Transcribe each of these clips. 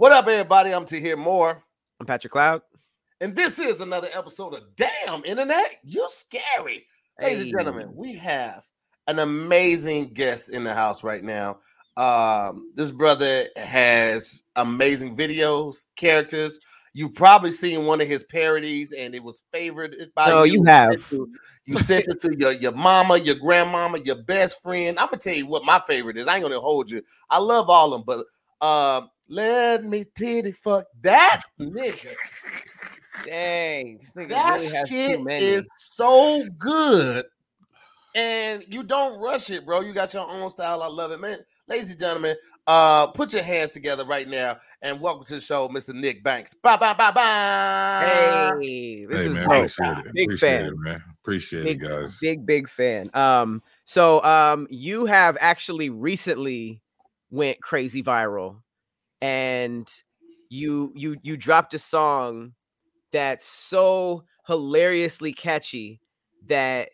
What up, everybody? I'm to hear more. I'm Patrick Cloud. And this is another episode of Damn Internet. You're scary. Ladies and gentlemen, we have an amazing guest in the house right now. Um, this brother has amazing videos, characters. You've probably seen one of his parodies, and it was favored by No, you have. You sent it to your, your mama, your grandmama, your best friend. I'm gonna tell you what my favorite is. I ain't gonna hold you. I love all of them, but um, let me titty fuck that nigga. Dang, this nigga That really shit is so good. And you don't rush it, bro. You got your own style. I love it, man. Ladies and gentlemen, uh, put your hands together right now and welcome to the show, Mr. Nick Banks. Bye bye bye bye. Hey, this hey is man, appreciate it. Big appreciate fan. it, man. Appreciate Big, it, guys. big, big fan. Um, so um, you have actually recently went crazy viral, and you you you dropped a song that's so hilariously catchy that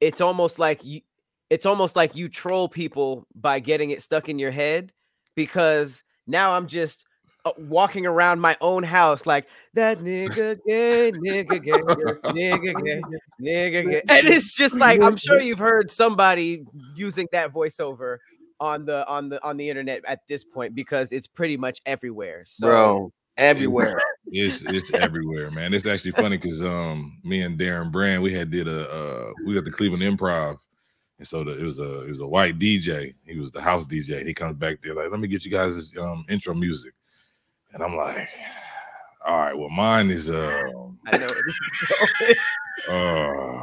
it's almost like you it's almost like you troll people by getting it stuck in your head because now I'm just uh, walking around my own house like that nigga gay, nigga gay, nigga gay, nigga gay. And it's just like I'm sure you've heard somebody using that voiceover on the on the on the internet at this point because it's pretty much everywhere. So Bro, everywhere. It's it's everywhere, man. It's actually funny because um me and Darren Brand we had did a uh we got the Cleveland Improv, and so the, it was a it was a white DJ. He was the house DJ. He comes back there like, let me get you guys this um intro music, and I'm like, all right, well mine is uh I know where this is going. uh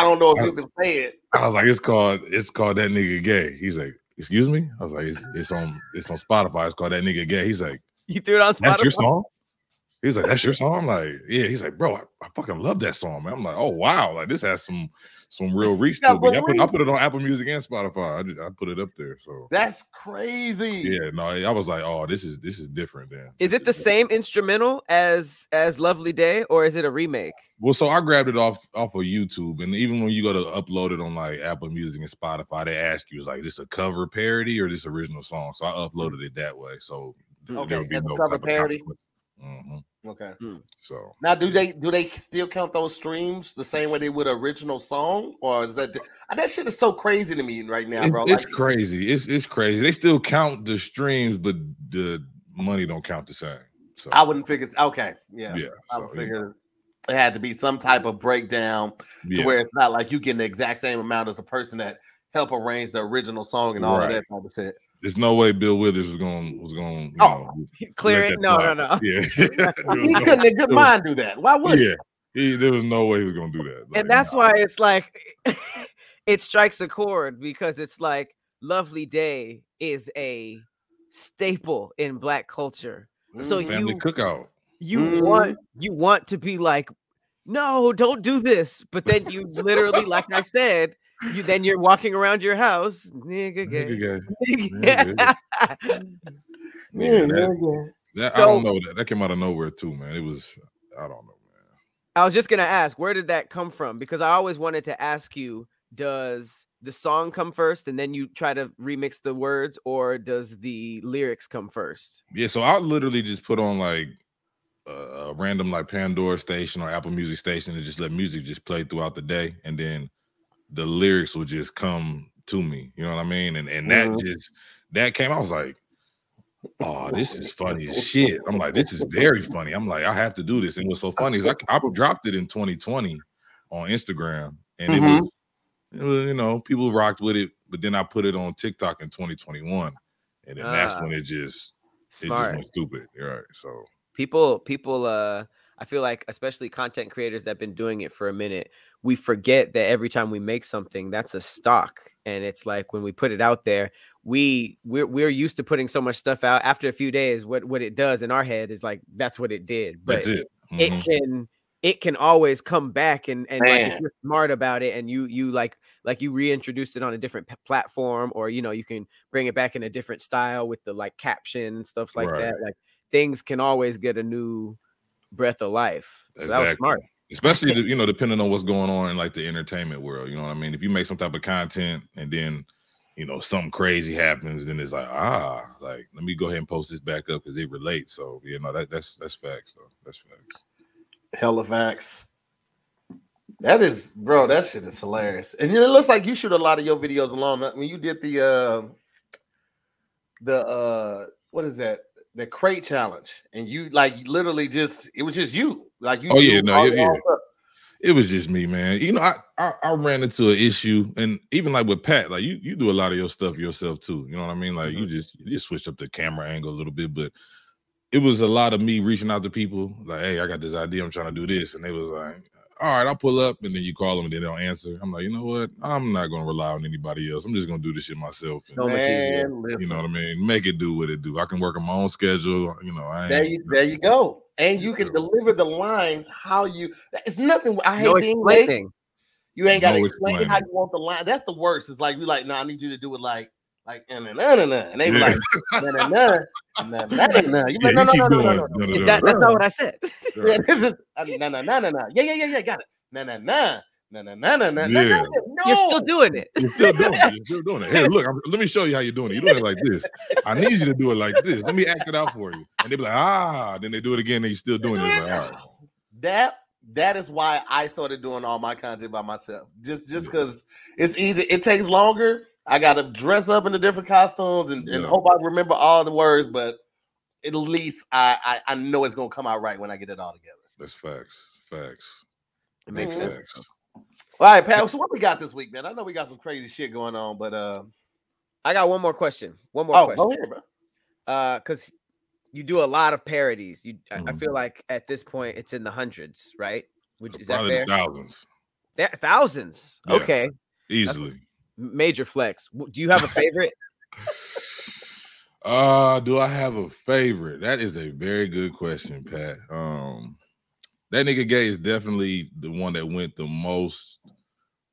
I don't know if you can say it. I was like, it's called it's called that nigga gay. He's like, excuse me. I was like, it's, it's on it's on Spotify. It's called that nigga gay. He's like. you threw it on Spotify. That's your Spotify. song? He was like, That's your song? I'm like, Yeah. He's like, Bro, I, I fucking love that song, man. I'm like, Oh wow, like this has some some real reach Yeah, to it. I put, I put it on Apple Music and Spotify. I just I put it up there. So That's crazy. yeah, no, I was like, Oh, this is this is different then. Is it the same instrumental as as Lovely Day or is it a remake? Well, so I grabbed it off off of YouTube, and even when you go to upload it on like Apple Music and Spotify, they ask you, "Is like this a cover parody or this original song?" So I uploaded it that way. So there Okay, would be no cover type of parody? consequence. Mm-hmm. Okay. Hmm. So Now, do they do they still count those streams the same way they would original song, or is that that shit is so crazy to me right now, It's, bro? it's Like, crazy. It's it's crazy. They still count the streams, but the money don't count the same. So I wouldn't figure. Okay, yeah, yeah, I would you know, figure it had to be some type of breakdown to yeah. where it's not like you getting the exact same amount as a person that helped arrange the original song and all of Right. that type of shit. There's no way Bill Withers was going was going. Oh, Clear it. No, no, no. Yeah, He There was no- couldn't in good mind do that. Why would he? yeah. He, there was no way he was gonna do that. Like, And that's nah. why it's like it strikes a chord because it's like Lovely Day is a staple in black culture. So Mhm. family you cookout. you Mhm. want you want to be like no don't do this but then you literally like i said you then you're walking around your house nigga gay, Nigga, nigga nigga. gay. Yeah, that, that- I don't know. That, that came out of nowhere too, man. It was I don't know, man. i was just gonna ask where did that come from because i always wanted to ask you does the song come first and then you try to remix the words or does the lyrics come first Yeah, so I literally just put on like a, a random like Pandora station or Apple Music station and just let music just play throughout the day, and then the lyrics would just come to me. You know what I mean? And and that Mhm. just that came. I was like, oh, this is funny as shit. I'm like, this is very funny. I'm like, I have to do this. And what's so funny is I, I dropped it in 2020 on Instagram, and it Mhm. was, it was, you know, people rocked with it. But then I put it on TikTok in 2021, and then that's Ah, when it just it just went stupid. Right. So people people uh i feel like especially content creators that have been doing it for a minute we forget that every time we make something that's a stock and it's like when we put it out there we we're, we're used to putting so much stuff out after a few days what what it does in our head is like that's what it did but it. it Mhm. can it can always come back and and like if you're smart about it and you you like like you reintroduced it on a different p- platform or you know you can bring it back in a different style with the like caption and stuff like Right. that like things can always get a new breath of life so that was smart Especially you know, depending on what's going on in like the entertainment world. You know what I mean? If you make some type of content and then you know, something crazy happens, then it's like, ah, like let me go ahead and post this back up because it relates. So you know, that that's that's facts though. That's facts. Hella facts. That is, bro. That shit is hilarious, and it looks like you shoot a lot of your videos along. When you did the, uh the, uh what is that? The crate challenge, and you like literally just it was just you, like you. Oh yeah, no, yeah, yeah. It was just me, man. You know, I, I I ran into an issue, and even like with Pat, like you you do a lot of your stuff yourself too. You know what I mean? Like you mm-hmm. just you just switch up the camera angle a little bit, but it was a lot of me reaching out to people, like, hey, I got this idea, I'm trying to do this, and they was like, all right, I'll pull up, and then you call them and they don't answer. I'm like, you know what? I'm not gonna rely on anybody else. I'm just gonna do this shit myself. and, So much. Man, listen. you know what I mean? Make it do what it do. I can work on my own schedule. You know, I There you, there you go. And you can deliver the lines how you. It's nothing. I hate No being late. You ain't got to No explain how you want the line. That's the worst. It's like you like, no, I need you to do it like, like, and then na na na, and they be Yeah. like, na na na na na na na. You Yeah, no, no, keep no, no, no, going. no, No, no. no, Is no, that, that's not what I said. Yeah, this is uh, na na na na na. Yeah, yeah, yeah, yeah. Got it. Na na na na na na na na. na, Yeah. No, You're still doing it. You're still doing it. You're still doing it. Hey, look, I'm, let me show you how you're doing it. You're doing it like this. I need you to do it like this. Let me act it out for you. And they be like, ah. Then they do it again. And you're still doing it. Like, all right. that that is why I started doing all my content by myself. Just just because it's easy. It takes longer. I gotta dress up in the different costumes and, and Yeah. hope I remember all the words, but at least I, I I know it's gonna come out right when I get it all together. That's facts. Facts. It makes Mhm. sense. Facts. All right, Pat. So what we got this week, man? I know we got some crazy shit going on, but uh I got one more question. One more oh, question. go ahead, bro. Uh, because you do a lot of parodies. You, I, I feel like at this point it's in the hundreds, right? Which is that fair? the thousands. Th- thousands. Yeah. Okay, Easily. M- major flex. Do you have a favorite? Uh, do I have a favorite? That is a very good question, Pat. Um, that nigga gay is definitely the one that went the most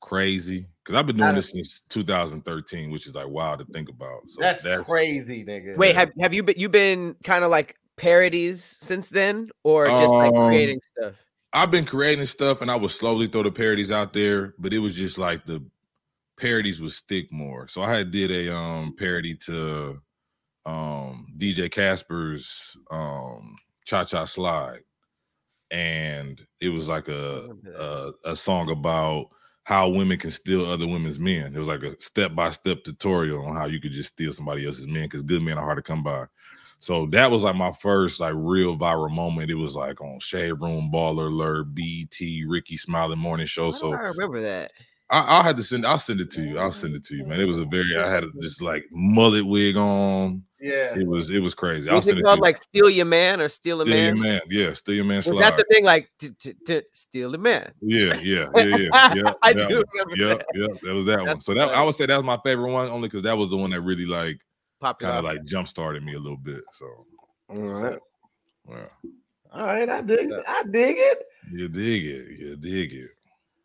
crazy because I've been doing this since 2013, which is like wild to think about. So That's, crazy, nigga. Wait, have have you been you been kind of like parodies since then, or just like Um, creating stuff? I've been creating stuff and I would slowly throw the parodies out there, but it was just like the parodies would stick more. So I had did a um parody to um DJ Casper's um Cha Cha Slide. And it was like a a, a song about how women can steal other women's men. It was like a step by step tutorial on how you could just steal somebody else's men because good men are hard to come by. So that was like my first like real viral moment. It was like on Shade Room, Baller Alert, BT, Rickey Smiley Morning Show. Why So I remember that. I, I'll have to send. I'll send it to you. I'll send it to you, man. It was a very. I had just like mullet wig on. Yeah. It was. It was crazy. I'll Was send it it to called you. like steal your man or steal a Steal your man? man. Yeah, steal your man Was slide. that the thing? Like to, to, to steal the man? Yeah, yeah, yeah, yeah. yeah I that do one. remember Yeah, that. yeah, that was that one. So that I would say that was my favorite one, only because that was the one that really like Popped kind of like jump started me a little bit. So All right. yeah, All right, I dig. I dig it. you dig it, you dig it.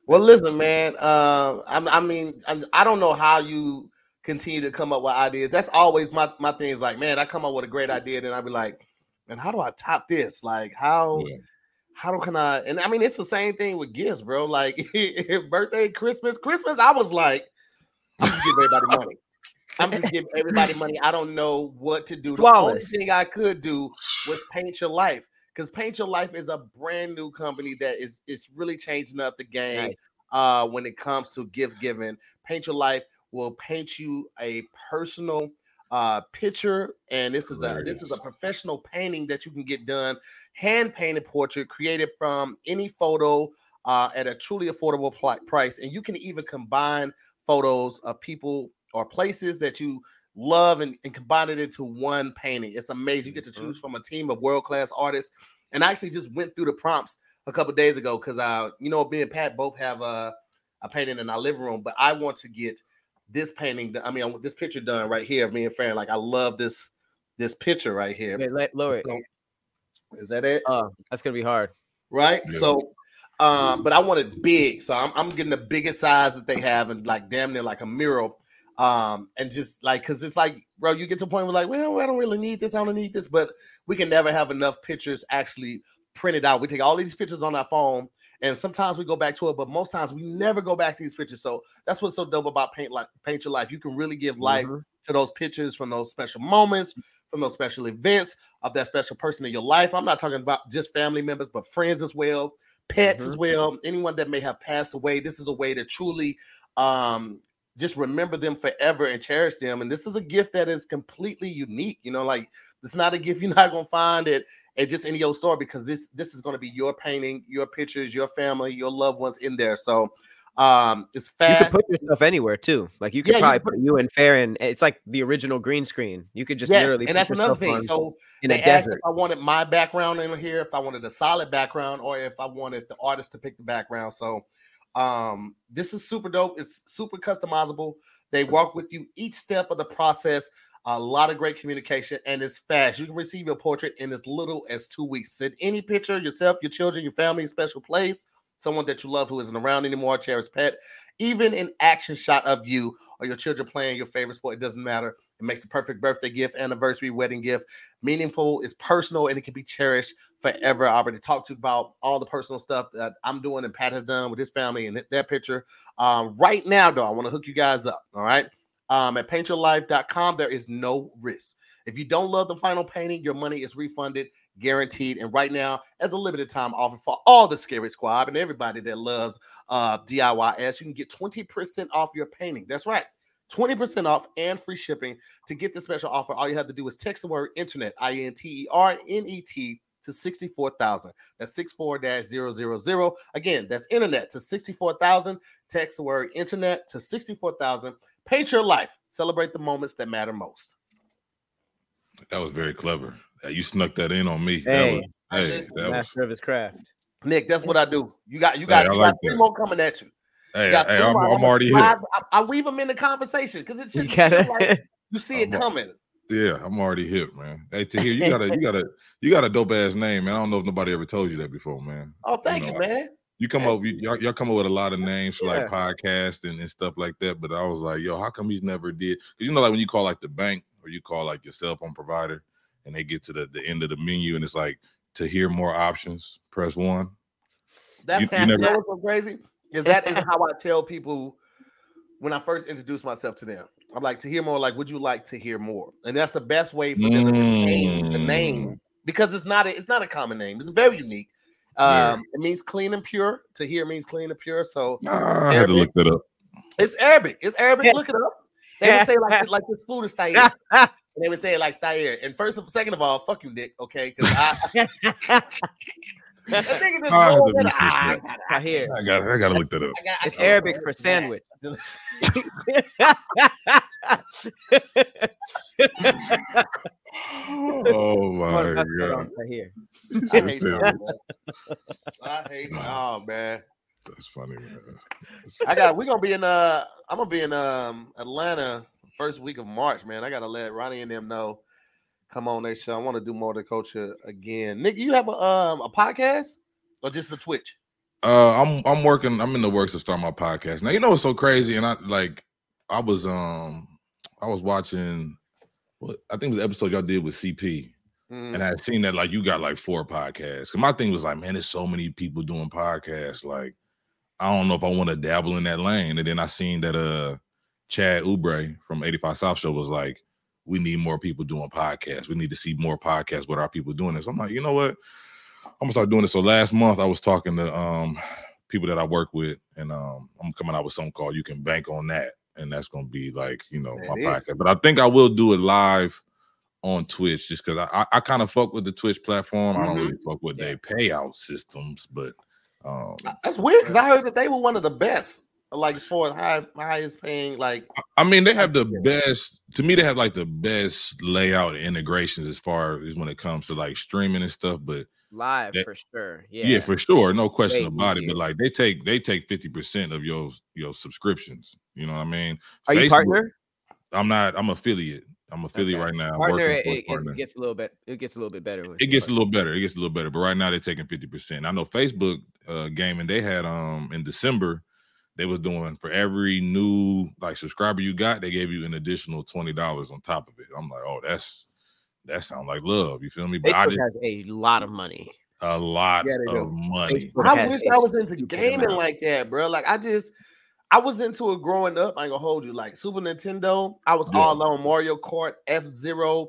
Well, listen, man. Um, I, I mean, I, I don't know how you continue to come up with ideas. That's always my my thing. Is like, man, I come up with a great idea, then I'll be like, man, how do I top this? Like, how Yeah. how can I? And I mean, it's the same thing with gifts, bro. Like birthday, Christmas, Christmas. I was like, I'm just giving everybody money. I'm just giving everybody money. I don't know what to do. The only thing I could do was paint your life because paint your life is a brand new company that is is really changing up the game Right. uh when it comes to gift giving paint your life will paint you a personal uh picture and this is a this is a professional painting that you can get done hand painted portrait created from any photo uh at a truly affordable pli- price and you can even combine photos of people or places that you love and, and combine it into one painting it's amazing you get to Mhm. choose from a team of world-class artists and i actually just went through the prompts a couple days ago because uh you know me and pat both have a, a painting in our living room but i want to get this painting i mean I want this picture done right here of me and Farron. like i love this this picture right here Okay, let, lower it. So, is that it Oh, that's gonna be hard. right Yeah. so um but i want it big so I'm, I'm getting the biggest size that they have and like damn near like a mural um and just like because it's like bro you get to a point where like well i don't really need this i don't need this but we can never have enough pictures actually printed out we take all these pictures on our phone And sometimes we go back to it, but most times we never go back to these pictures. So that's what's so dope about paint like paint your life. You can really give life Mhm. to those pictures from those special moments, from those special events of that special person in your life. I'm not talking about just family members, but friends as well, pets as well, anyone that may have passed away. This is a way to truly um just remember them forever and cherish them. And this is a gift that is completely unique. You know, like it's not a gift you're not gonna find it at just any old store because this this is gonna be your painting, your pictures, your family, your loved ones in there. So um it's fast. You can put yourself anywhere too. Like you could Yeah, you probably put- put you and Farron. It's like the original green screen. You could just yes, literally. and put that's another thing. So in they a asked desert. if I wanted my background in here, if I wanted a solid background, or if I wanted the artist to pick the background. So um this is super dope. It's super customizable. They walk with you each step of the process. A lot of great communication, and it's fast. You can receive your portrait in as little as two weeks. Send any picture, yourself, your children, your family, special place, someone that you love who isn't around anymore, cherished pet, even an action shot of you or your children playing your favorite sport. It doesn't matter. It makes the perfect birthday gift, anniversary, wedding gift. Meaningful, is personal, and it can be cherished forever. I already talked to you about all the personal stuff that I'm doing and Pat has done with his family and that picture. Um, right now, though, I want to hook you guys up. All right. Um, at paintyourlife.com, there is no risk. If you don't love the final painting, your money is refunded, guaranteed. And right now, as a limited time offer for all the Scary Squad and everybody that loves uh, DIYS, you can get 20% off your painting. That's right. 20% off and free shipping. To get this special offer, all you have to do is text the word internet, I N T E R N E T, to 64,000. That's 64 000. Again, that's internet to 64,000. Text the word internet to 64,000. Paint your life. Celebrate the moments that matter most. That was very clever. You snuck that in on me. Hey. that was, I hey, did. that was, Master of his craft. Nick, that's what I do. You got you got, Hey, you like got three that. more coming at you. Hey, hey, I'm. I'm gonna already hit. slide- I, I weave them in the conversation because it You should gotta- feel like you see it I'm- coming. Yeah, I'm already hip, man. Hey, to hear you got a you got a you got a dope ass name, man. I don't know if nobody ever told you that before, man. Oh, thank you, know, man. You come up, you, y'all, y'all come up with a lot of names for like Yeah. podcasts and, and stuff like that. But I was like, yo, how come he's never did? Because you know, like when you call like the bank or you call like your cell phone provider, and they get to the, the end of the menu and it's like to hear more options, press one. That's you you, never- know what's so crazy is that is how I tell people when I first introduce myself to them. I'm like to hear more. Like, would you like to hear more? And that's the best way for them to retain the Mm. name because it's not a, it's not a common name. It's very unique. Um, it means clean and pure. To hear means clean and pure. So I had to look that up. it's Arabic. It's Arabic. Look it up. They would say like like this food is Thayer. and they would say it like tayer. And first, of second of all, fuck you, Nick. Okay, because I. that nigga just I rolled to "Ah, that. I I hear. I got I got to look that up. Got- It's Arabic for sandwich. Oh my god, I hear. I hate sure. y'all, man. I hate y'all, man. that's funny, man. That's I got. We're gonna be in. Uh, I'm gonna be in um Atlanta first week of March, man. I gotta let Ronnie and them know. Come on, their show. I want to do more to culture again. Nick, you have a um a podcast or just a Twitch? Uh, I'm I'm working. I'm in the works to start my podcast now. You know what's so crazy? And I like, I was um, I was watching. What I think it was the episode y'all did with CP, Mm, and I had seen that like you got like four podcasts. And my thing was like, man, there's so many people doing podcasts. Like, I don't know if I want to dabble in that lane. And then I seen that uh, Chad Oubre from 85 South Show was like, we need more people doing podcasts. We need to see more podcasts with our people doing this. I'm like, you know what? I'm gonna start doing this. So last month I was talking to um people that I work with, and um I'm coming out with something called You Can Bank on That, and that's gonna be like you know That my is. podcast. But I think I will do it live on Twitch just because I, I, I kind of fuck with the Twitch platform. I don't Mhm. really fuck with their payout systems, but um That's weird because I heard that they were one of the best, like as far as high highest paying. Like, I mean, they have the best. To me, they have like the best layout and integrations as far as when it comes to like streaming and stuff. But Live Yeah. for sure. yeah, Yeah. for sure, no question Way about it. But like they take they take fifty percent of your your subscriptions. You know what I mean? Are you Facebook- partner? I'm not. I'm affiliate. I'm affiliate Okay. right now. Partner, working it, for it- partner. it gets a little bit. It gets a little bit better. it gets a little better. It gets a little better. But right now they're taking 50%. I know Facebook uh gaming, they had um in December, they was doing for every new like subscriber you got, they gave you an additional $20 on top of it. I'm like, oh, that's that sounds like love. You feel me? But I Facebook just has a lot of money. a lot Yeah, of do. money. Facebook I wish a I was into gaming like that, bro. Like I just, I was into it growing up. I ain't gonna hold you. Like Super Nintendo, I was Yeah. all on Mario Kart, F Zero,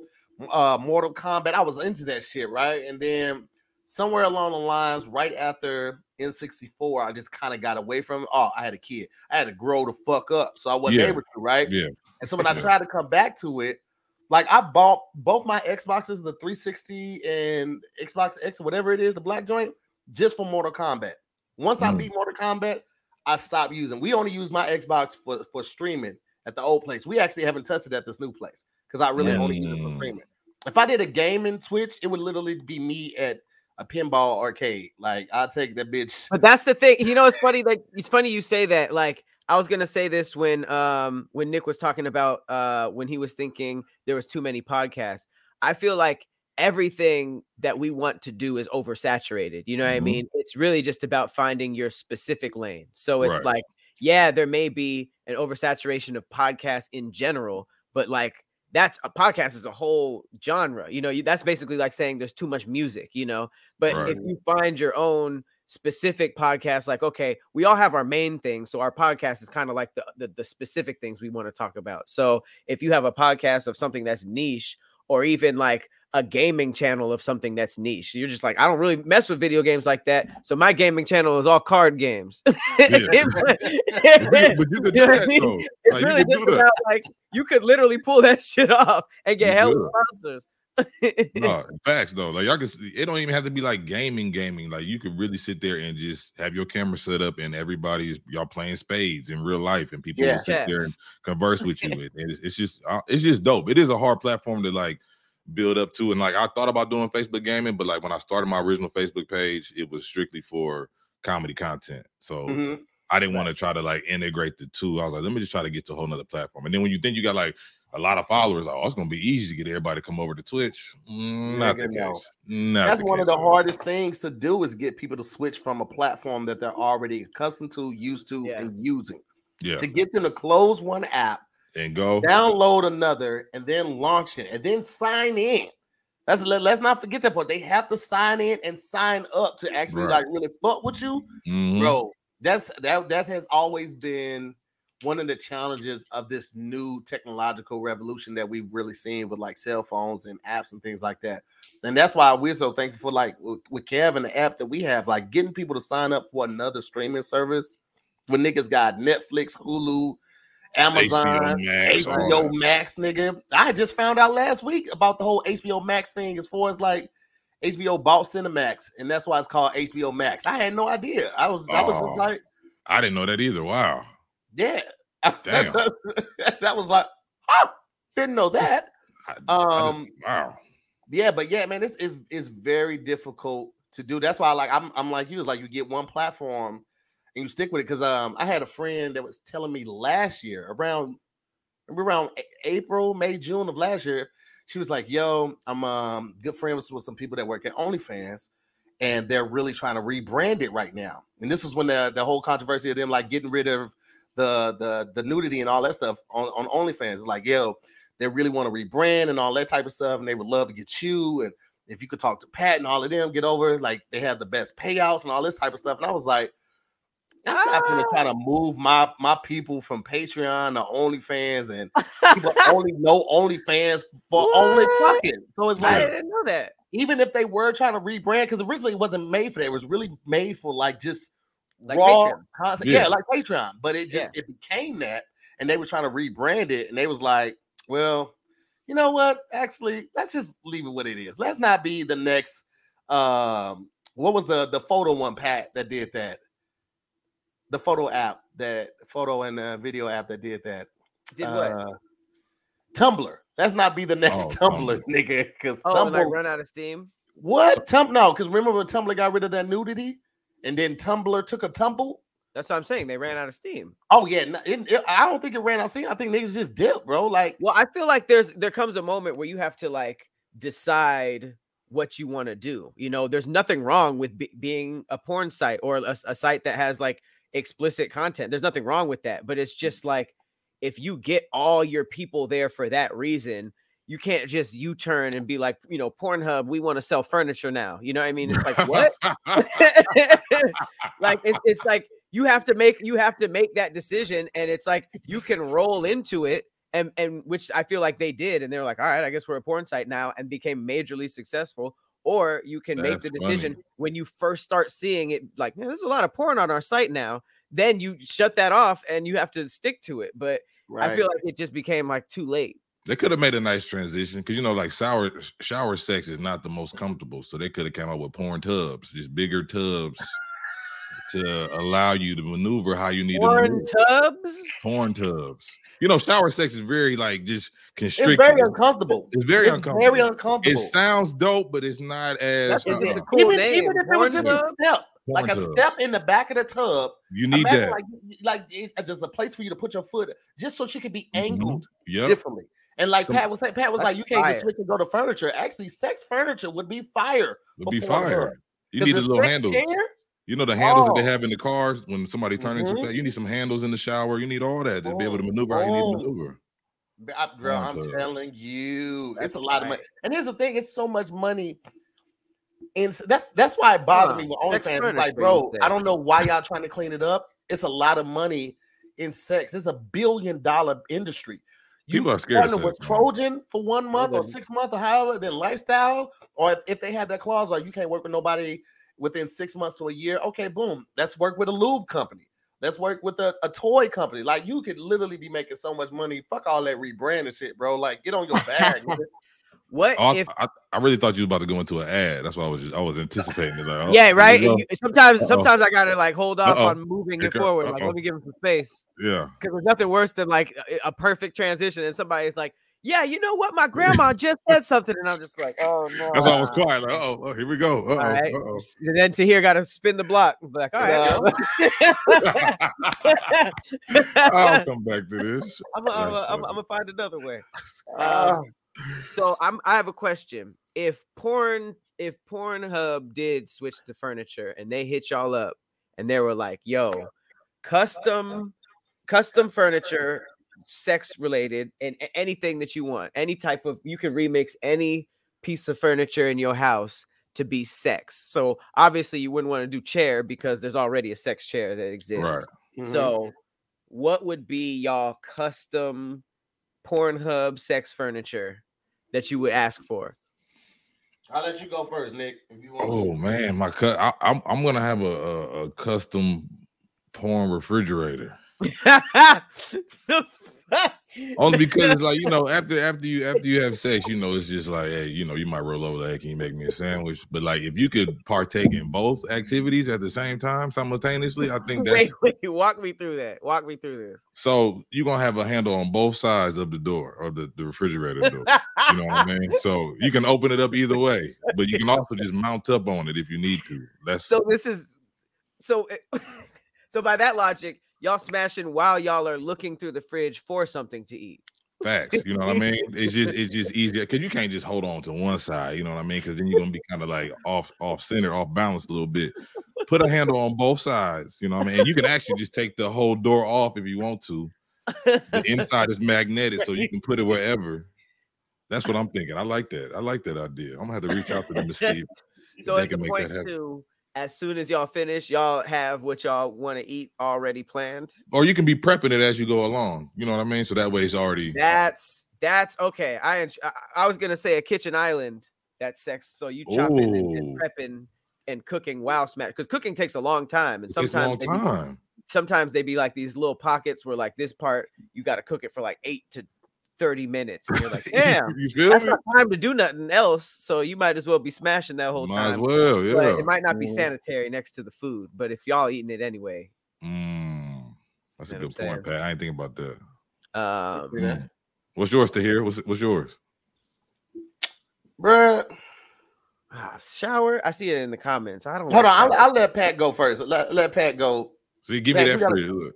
uh, Mortal Kombat. I was into that shit, right? And then somewhere along the lines, right after N64, I just kind of got away from it. Oh, I had a kid. I had to grow the fuck up, so I wasn't Yeah. able to, right? Yeah. And so when I tried to come back to it, like I bought both my Xboxes, the 360 and Xbox X, whatever it is, the black joint, just for Mortal Kombat. Once I Mm. beat Mortal Kombat, I stopped using. We only use my Xbox for, for streaming at the old place. We actually haven't touched it at this new place because I really only use it for Mm. streaming. If I did a game in Twitch, it would literally be me at a pinball arcade. Like I'll take that bitch. But that's the thing. You know, it's funny. Like it's funny you say that. Like I was gonna say this when um when Nick was talking about uh when he was thinking there was too many podcasts. I feel like everything that we want to do is oversaturated. You know what I Mhm. mean? It's really just about finding your specific lane. So it's Right. like, yeah, there may be an oversaturation of podcasts in general, but like that's a podcast is a whole genre. You know, you, that's basically like saying there's too much music, you know. But Right. if you find your own specific podcast, like okay, we all have our main thing, so our podcast is kind of like the, the the specific things we want to talk about. So if you have a podcast of something that's niche, or even like a gaming channel of something that's niche, you're just like, I don't really mess with video games like that. So my gaming channel is all card games. but you could do that. It's really just about like you could literally pull that shit off and get hell sponsors. no facts though. Like y'all can. see- It don't even have to be like gaming, gaming. Like you could really sit there and just have your camera set up, and everybody's y'all playing spades in real life, and people Yeah. will sit there and converse with you. and it's, it's just, uh, it's just dope. It is a hard platform to like build up to, and like I thought about doing Facebook gaming, but like when I started my original Facebook page, it was strictly for comedy content. So Mhm. I didn't want to try to like integrate the two. I was like, let me just try to get to a whole nother platform. And then when you think you got like a lot of followers, oh, it's gonna be easy to get everybody to come over to Twitch. Mm, not the Nigga, no. case. Not That's the one of the hardest things to do is get people to switch from a platform that they're already accustomed to, used to, Yeah. and using. Yeah, To get them to close one app, and go. download another, and then launch it, and then sign in. That's let, let's not forget that part. They have to sign in and sign up to actually Right. like really fuck with you, Mhm. bro. That's that that has always been one of the challenges of this new technological revolution that we've really seen with like cell phones and apps and things like that. And that's why we're so thankful for like with, with Kev and the app that we have, like getting people to sign up for another streaming service. When niggas got Netflix, Hulu, Amazon, HBO Max, HBO. Max, nigga. I just found out last week about the whole HBO Max thing as far as like HBO bought Cinemax, and that's why it's called HBO Max. I had no idea. I was I was Oh. like, I didn't know that either. Wow. yeah. Damn. that was like, oh, didn't know that. I- I Um, wow. Yeah, but yeah, man, this is is very difficult to do. That's why, like, I'm I'm like you. It's like you get one platform and you stick with it. Because um, I had a friend that was telling me last year around around April, May, June of last year. She was like, "Yo, I'm um good friends with some people that work at OnlyFans, and they're really trying to rebrand it right now. And this is when the the whole controversy of them like getting rid of the the the nudity and all that stuff on on OnlyFans. It's like, yo, they really want to rebrand and all that type of stuff, and they would love to get you and if you could talk to Pat and all of them, get over like they have the best payouts and all this type of stuff. And I was like, I'm not gonna try to move my my people from Patreon to OnlyFans and people only know OnlyFans for only fucking. So it's like I like didn't know that. even if they were trying to rebrand, because originally it wasn't made for that, it was really made for like just Like raw Patreon. content. Yeah. Yeah. like Patreon. But it just it became that, and they were trying to rebrand it, and they was like, well, you know what? Actually, let's just leave it what it is. Let's not be the next. Um, what was the the photo one, Pat, that did that? The photo app that photo and uh, video app that did that. Did what? Uh, Tumblr. Let's not be the next Oh, Tumblr, Tumblr. nigga. Because Oh, and, Tumblr, run out of steam. what? Tum no, because remember when Tumblr got rid of that nudity, and then Tumblr took a tumble. That's what I'm saying. They ran out of steam. Oh yeah, it- it- I don't think it ran out. of steam. I think niggas just dip, bro. Like, Well, I feel like there's there comes a moment where you have to like decide what you want to do. You know, there's nothing wrong with be- being a porn site or a, a site that has like explicit content. There's nothing wrong with that, but it's mm. just like if you get all your people there for that reason, you can't just U-turn and be like, you know, Pornhub, we want to sell furniture now. You know what I mean? It's like what? like it's, it's like you have to make you have to make that decision, and it's like you can roll into it, and and which I feel like they did, and they're like, all right, I guess we're a porn site now, and became majorly successful. Or you can make the decision funny. when you first start seeing it, like, man, there's a lot of porn on our site now. Then you shut that off and you have to stick to it. But I feel like it just became like too late. They could have made a nice transition because you know, like shower shower sex is not the most comfortable, so they could have come up with porn tubs, just bigger tubs to allow you to maneuver how you need to Porn maneuver. tubs. porn tubs. You know, shower sex is very like just it's very uncomfortable. It's very It's uncomfortable. very uncomfortable. It sounds dope, but it's not as That's uh, it's a uh, cool even, name. even if it was Porn just tub? a step, like a tub. step in the back of the tub. you need that. like like it's just a place for you to put your foot, just so she could be Mhm. angled Yep. differently. And like Some- Pat was saying, Pat was like, you can't fire. just switch and go to furniture. Actually, sex furniture would be fire. Would be fire. her. You 'Cause need the the little handle. chair, You know the handles that they Oh. have in the cars when somebody turns too Mhm. fast. You need some handles in the shower. You need all that to be able to Oh, maneuver how you need oh. to maneuver. I- girl, Porn I'm tubs. telling you, it's a lot of money. And here's the thing: it's so much money. And s- that's that's why it bothered me with sex OnlyFans. It's like, bro. I don't know why y'all trying to clean it up. It's a lot of money in sex. It's a billion dollar industry. You People are scared of partner with sex, man. Trojan for one month or six months or however, then lifestyle, or if, if they have that clause like you can't work with nobody within six months to a year, okay, boom. Let's work with a lube company. Let's work with a, a toy company. Like you could literally be making so much money. Fuck all that rebranding shit, bro. Like get on your bag. nigga. What Oh, I, if? I, I really thought you was about to go into an ad. That's why I was just I was anticipating it. Like, oh, yeah, right. go. And sometimes, Uh-oh. sometimes I gotta like hold off Uh-oh. on moving Here it come- forward. Like, uh-oh. let me give him some space Yeah. because there's nothing worse than like a, a perfect transition and somebody's like, "Yeah, you know what? My grandma just said something," and I'm just like, "Oh no." That's why I was quiet. Like, oh, oh, here we go. Uh All right. oh. And then to here, got to spin the block. Be Like, all right, I'll come back to this. I'm gonna I'm. I'm find another way. Um, so I'm I have a question. If porn if Pornhub did switch to furniture and they hit y'all up and they were like, "Yo, custom custom furniture, sex related, and anything that you want, any type of you can remix any piece of furniture in your house." To be sex, so obviously you wouldn't want to do chair because there's already a sex chair that exists. Right. Mhm. So, what would be y'all custom Pornhub sex furniture that you would ask for? I'll let you go first, Nick. If you want. Oh man, my cut. I, I'm I'm gonna have a, a, a custom porn refrigerator. Only because it's like you know after after you after you have sex, you know it's just like hey, you know you might roll over there. Can you make me a sandwich? But like if you could partake in both activities at the same time simultaneously, I think that's wait, wait, walk me through that. Walk me through this. so you're gonna have a handle on both sides of the door or the, the refrigerator door. You know what I mean? So you can open it up either way, but you can also just mount up on it if you need to. That's so this is so it- eh, so by that logic, y'all smashing while y'all are looking through the fridge for something to eat. facts. You know what I mean? It's just it's just easier because you can't just hold on to one side. You know what I mean? Because then you're gonna be kind of like off off center, off balance a little bit. Put a handle on both sides. You know what I mean? And you can actually just take the whole door off if you want to. The inside is magnetic, so you can put it wherever. That's what I'm thinking. I like that. I like that idea. I'm gonna have to reach out to them and see. So it's the point to as soon as y'all finish, y'all have what y'all want to eat already planned. Or you can be prepping it as you go along. You know what I mean? So that way it's already That's that's okay. I I, was gonna say a kitchen island. That's sex. So you chopping and, and prepping and cooking while smash because cooking takes a long time and it takes a sometimes long they be, sometimes they be like these little pockets where like this part you got to cook it for like eight to thirty minutes and you're like damn you feel that's me? not time to do nothing else so you might as well be smashing that whole Might as time. well, But yeah. it might not be sanitary next to the food, but if y'all eating it anyway, Mm, that's a You know good point, Pat. I ain't thinking about that. um, See that? Mm. What's yours to hear? What's what's yours? Bruh. ah, shower. I see it in the comments. I don't. Hold on, I'll. I'll let Pat go first. Let, let Pat go. See, give Pat, me you that gotta- free. Look.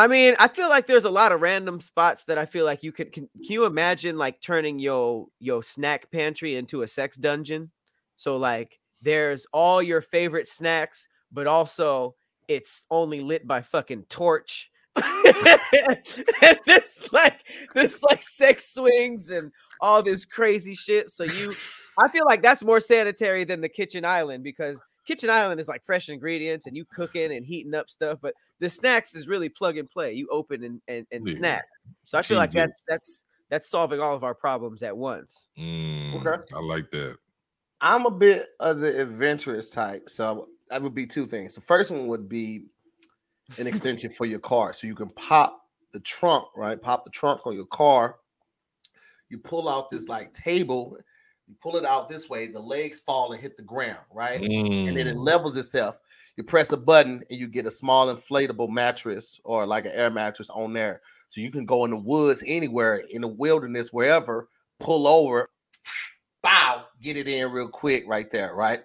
I mean, I feel like there's a lot of random spots that I feel like you. Can, can you imagine like turning your your snack pantry into a sex dungeon? So like, there's all your favorite snacks, but also it's only lit by fucking torch. and this like this like sex swings and all this crazy shit. So you, I feel like that's more sanitary than the kitchen island because kitchen island is like fresh ingredients and you cooking and heating up stuff. But the snacks is really plug and play. You open and and, and Yeah. snack. So I feel like that's that's that's solving all of our problems at once. Mm, Okay. I like that. I'm a bit of the adventurous type, so that would be two things. The first one would be an extension for your car, so you can pop the trunk, right? Pop the trunk on your car. You pull out this like table, you pull it out this way, the legs fall and hit the ground, right? And then it Mm, levels itself. You press a button and you get a small inflatable mattress or like an air mattress on there. So you can go in the woods anywhere, in the wilderness, wherever, pull over, bow, get it in real quick right there, right?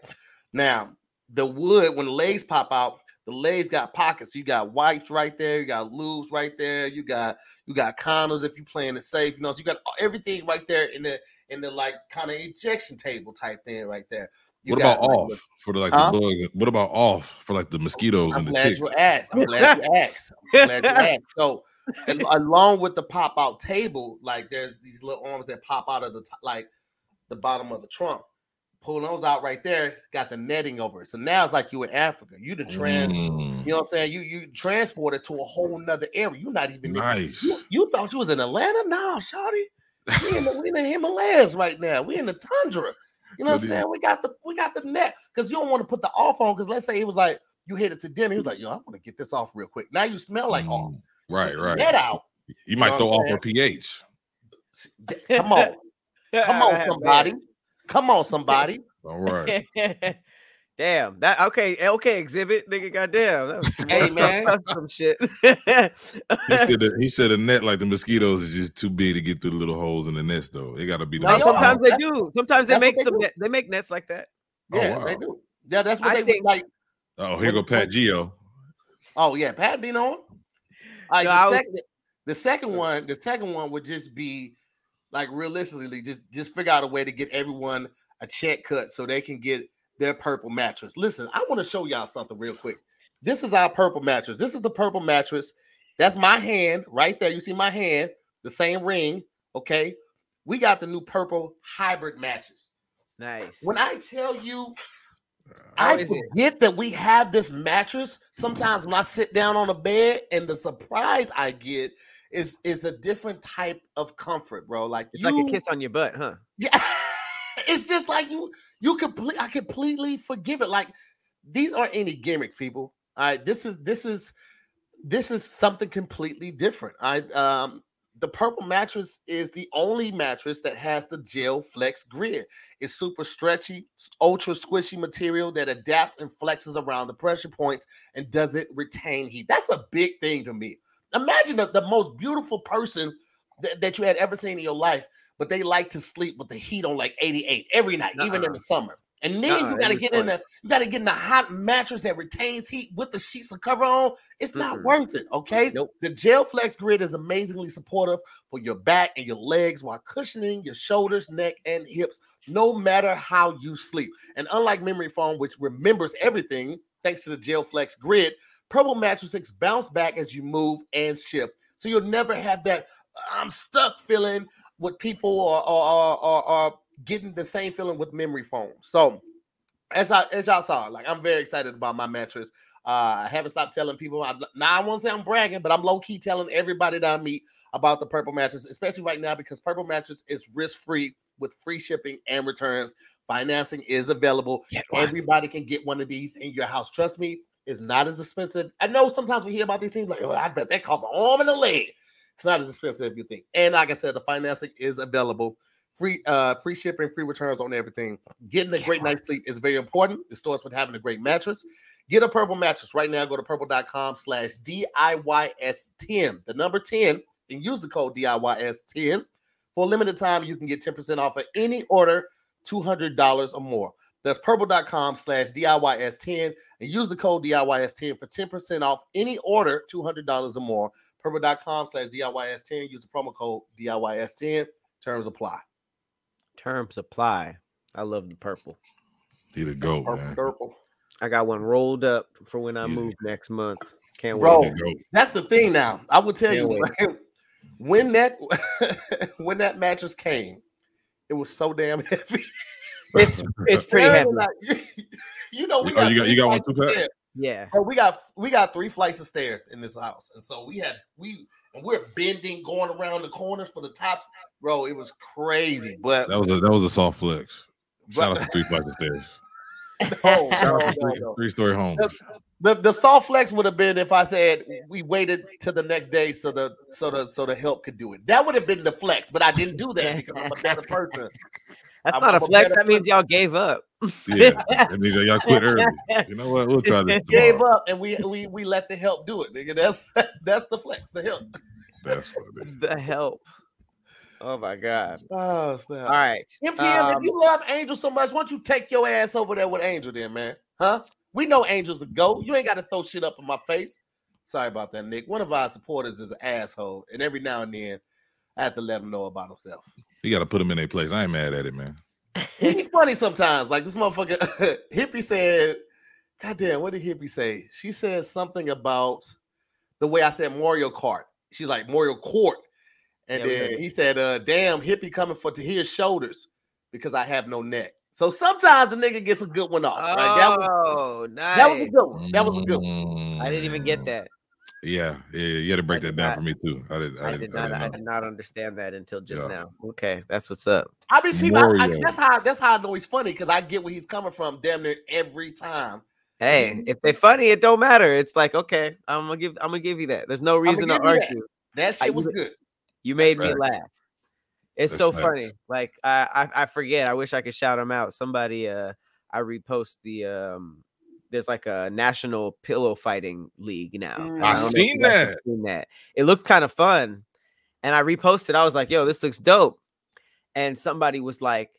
Now, the wood, when the legs pop out, the legs got pockets. You got wipes right there, you got lubes right there, you got you got condoms if you're playing it safe, you know, so you got everything right there in the in the like kind of ejection table type thing right there. You what about like, off for the like Huh? the bugs? What about off for like the mosquitoes I'm and the ticks? asked. I'm glad you asked. I'm glad you asked. So, al- along with the pop out table, like there's these little arms that pop out of the top, like the bottom of the trunk. Pull those out right there. Got the netting over it. So now it's like you in Africa. You the trans. Mm, You know what I'm saying? You you transported to a whole nother area. You're not even. nice. You, you thought you was in Atlanta? No, Shawty. We in the we in the Himalayas right now. We in the tundra. You know what I'm saying? We got the we got the net because you don't want to put the off on. Because let's say it was like you headed to dinner. He was like, "Yo, I want to get this off real quick." Now you smell like off. Mm, Right, right. Net out. You might throw off your pH. Come on, come on, somebody. Come on, somebody. All right. Damn. That okay. Eh, okay. Exhibit, nigga. Goddamn. That was some, Hey, man. some- some shit. He said that, he said a net like the mosquitoes is just too big to get through the little holes in the nest though. It got to be the No, No, sometimes they do. Sometimes they That's make they some. do. Net, they make nets like that. Oh, Yeah, wow. they do. Yeah, that's what I they would think- like. Oh, here go Pat Geo. Oh yeah, Pat Dean on. All right, No, the, was- second, the second one, the second one would just be like realistically, just just figure out a way to get everyone a check cut so they can get their purple mattress. Listen, I want to show y'all something real quick. This is our purple mattress. This is the purple mattress. That's my hand right there. You see my hand, the same ring. Okay, we got the new purple hybrid mattress. Nice. When I tell you uh, How I is it? forget that we have this mattress. Sometimes when I sit down on a bed and the surprise I get is is a different type of comfort, bro. Like it's you, like a kiss on your butt, huh? Yeah, it's just like you you complete I completely forgive it. Like these aren't any gimmicks, people. All right, this is this is this is something completely different. I um the purple mattress is the only mattress that has the gel flex grid. It's super stretchy, ultra squishy material that adapts and flexes around the pressure points and doesn't retain heat. That's a big thing to me. Imagine the, the most beautiful person that, that you had ever seen in your life, but they like to sleep with the heat on like 88 every night, even in the summer. And then Nuh-uh, you got to was get in fun. the you got to get in the hot mattress that retains heat with the sheets of cover on. It's not Mm-mm. worth it. Okay. Nope. The Gel Flex Grid is amazingly supportive for your back and your legs while cushioning your shoulders, neck, and hips, no matter how you sleep. And unlike memory foam, which remembers everything, thanks to the Gel Flex Grid, Purple mattresses bounce back as you move and shift. So you'll never have that I'm stuck feeling with people are or, or, or getting the same feeling with memory foam. So as I as y'all saw, like I'm very excited about my mattress. Uh, I haven't stopped telling people. I, now I won't say I'm bragging, but I'm low key telling everybody that I meet about the purple mattress, especially right now because purple mattress is risk free with free shipping and returns. Financing is available. Everybody can get one of these in your house. Trust me, it's not as expensive. I know sometimes we hear about these things like, oh, I bet that costs an arm and a leg. It's not as expensive as you think. And like I said, the financing is available. Free uh free shipping, free returns on everything. Getting a great night's sleep is very important. It starts with having a great mattress. Get a purple mattress right now. Go to purple.com slash DIYS10. The number 10 and use the code DIYS10. For a limited time, you can get 10% off of any order $200 or more. That's purple.com slash DIYS10 and use the code DIYS10 for 10% off any order $200 or more. Purple.com slash DIYS10. Use the promo code DIYS10. Terms apply. Terms apply. I love the purple. He the goat, Purple, man. purple. I got one rolled up for when I Yeah. move next month. Can't Bro. wait. There go. That's the thing now. I will tell Can't you wait. when that when that mattress came, it was so damn heavy. It's it's pretty heavy. and you know, we Oh, you got- you got one too, of Pat? Stairs. Yeah. Bro, we got we got three flights of stairs in this house, and so we had we and we're bending, going around the corners for the tops. Bro, it was crazy, but That was a that was a soft flex. Shout but- out to three flights of stairs. no, Shout no, out to no, three, no. three story homes. The the soft flex would have been if I said we waited till the next day so the so the so the help could do it. That would have been the flex, but I didn't do that because I'm a better person. That's I'm- not I'm a flex. That means y'all gave up. Yeah, that means y'all quit early. You know what? We'll try this. Gave up and we we we let the help do it, nigga. That's that's that's the flex, the help. That's funny. the help. Oh my god. Oh snap. All right. MTM, Um, if you love Angel so much, why don't you take your ass over there with Angel then, man? Huh? We know Angel's a go. You ain't got to throw shit up in my face. Sorry about that, Nick. One of our supporters is an asshole, and every now and then I have to let him know about himself. You got to put them in their place. I ain't mad at it, man. He's funny sometimes. Like this motherfucker, Hippie said, God damn, what did Hippie say? She said something about the way I said Mario Kart. She's like Mario Court. And Yeah, then heard he said, uh, damn, Hippie coming for to his shoulders because I have no neck. So sometimes the nigga gets a good one off. right? That was Oh, nice. that was a good one. That was a good one. I didn't even get that. Yeah, yeah, you had to break that down not- for me too. I did. I, I did, did I not. didn't I did not understand that until just Yeah. now. Okay, that's what's up. I mean, people, I, I, Mario. that's how that's how I know he's funny because I get where he's coming from damn near every time. Hey, if they're funny, it don't matter. It's like okay, I'm gonna give. I'm gonna give you that. There's no reason to give you that. argue. That shit was use good. You made me facts. laugh. It's That's so facts. funny. Like I, I I forget. I wish I could shout him out. Somebody uh I repost the um there's like a national pillow fighting league now. Mm. I've don't know if seen you guys have that. Seen that. It looked kind of fun. And I reposted. I was like, yo, this looks dope. And somebody was like,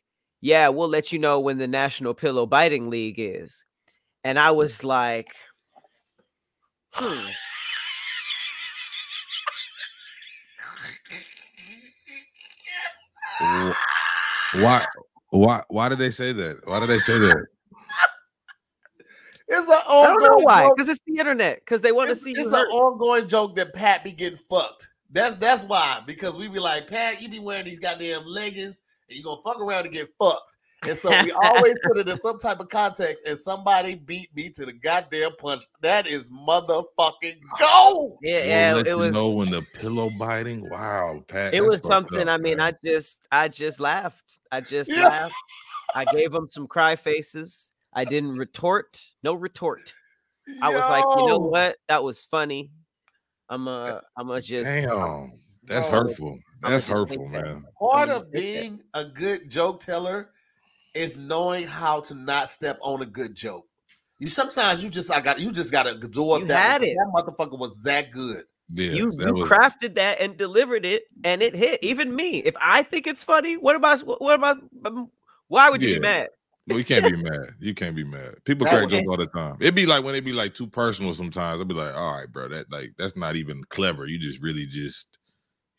Yeah, we'll let you know when the National Pillow Biting League is. And I was like, hmm. Why? Why? Why did they say that? Why did they say that? It's an I don't know ongoing why. joke. Because it's the internet. Because they want to see it's an ongoing joke that Pat be getting fucked. That's that's why because we be like Pat, you be wearing these goddamn leggings and you gonna fuck around and get fucked. And so we always put it in some type of context. And somebody beat me to the goddamn punch. That is motherfucking gold. Yeah, We'll yeah. let It you was. know when the pillow biting. Wow, Pat. it was something. up, I mean, man. I just, I just laughed. I just Yeah. laughed. I gave him some cry faces. I didn't retort. No retort. I was like, you know what? That was funny. I'm a, I'm a just. Damn, that's Bro, hurtful. I'ma That's hurtful, take that. man. Part of just that. being a good joke teller is knowing how to not step on a good joke. You sometimes you just I got you just gotta absorb You that. had it. That motherfucker was that good. Yeah, you that you was, crafted that and delivered it, and it hit. Even me, if I think it's funny, what about what about? um, Why would you Yeah. be mad? You can't be mad. You can't be mad. People crack jokes all the time. It'd be like when it be like too personal sometimes. I'd be like, all right, bro, that like that's not even clever. You just really just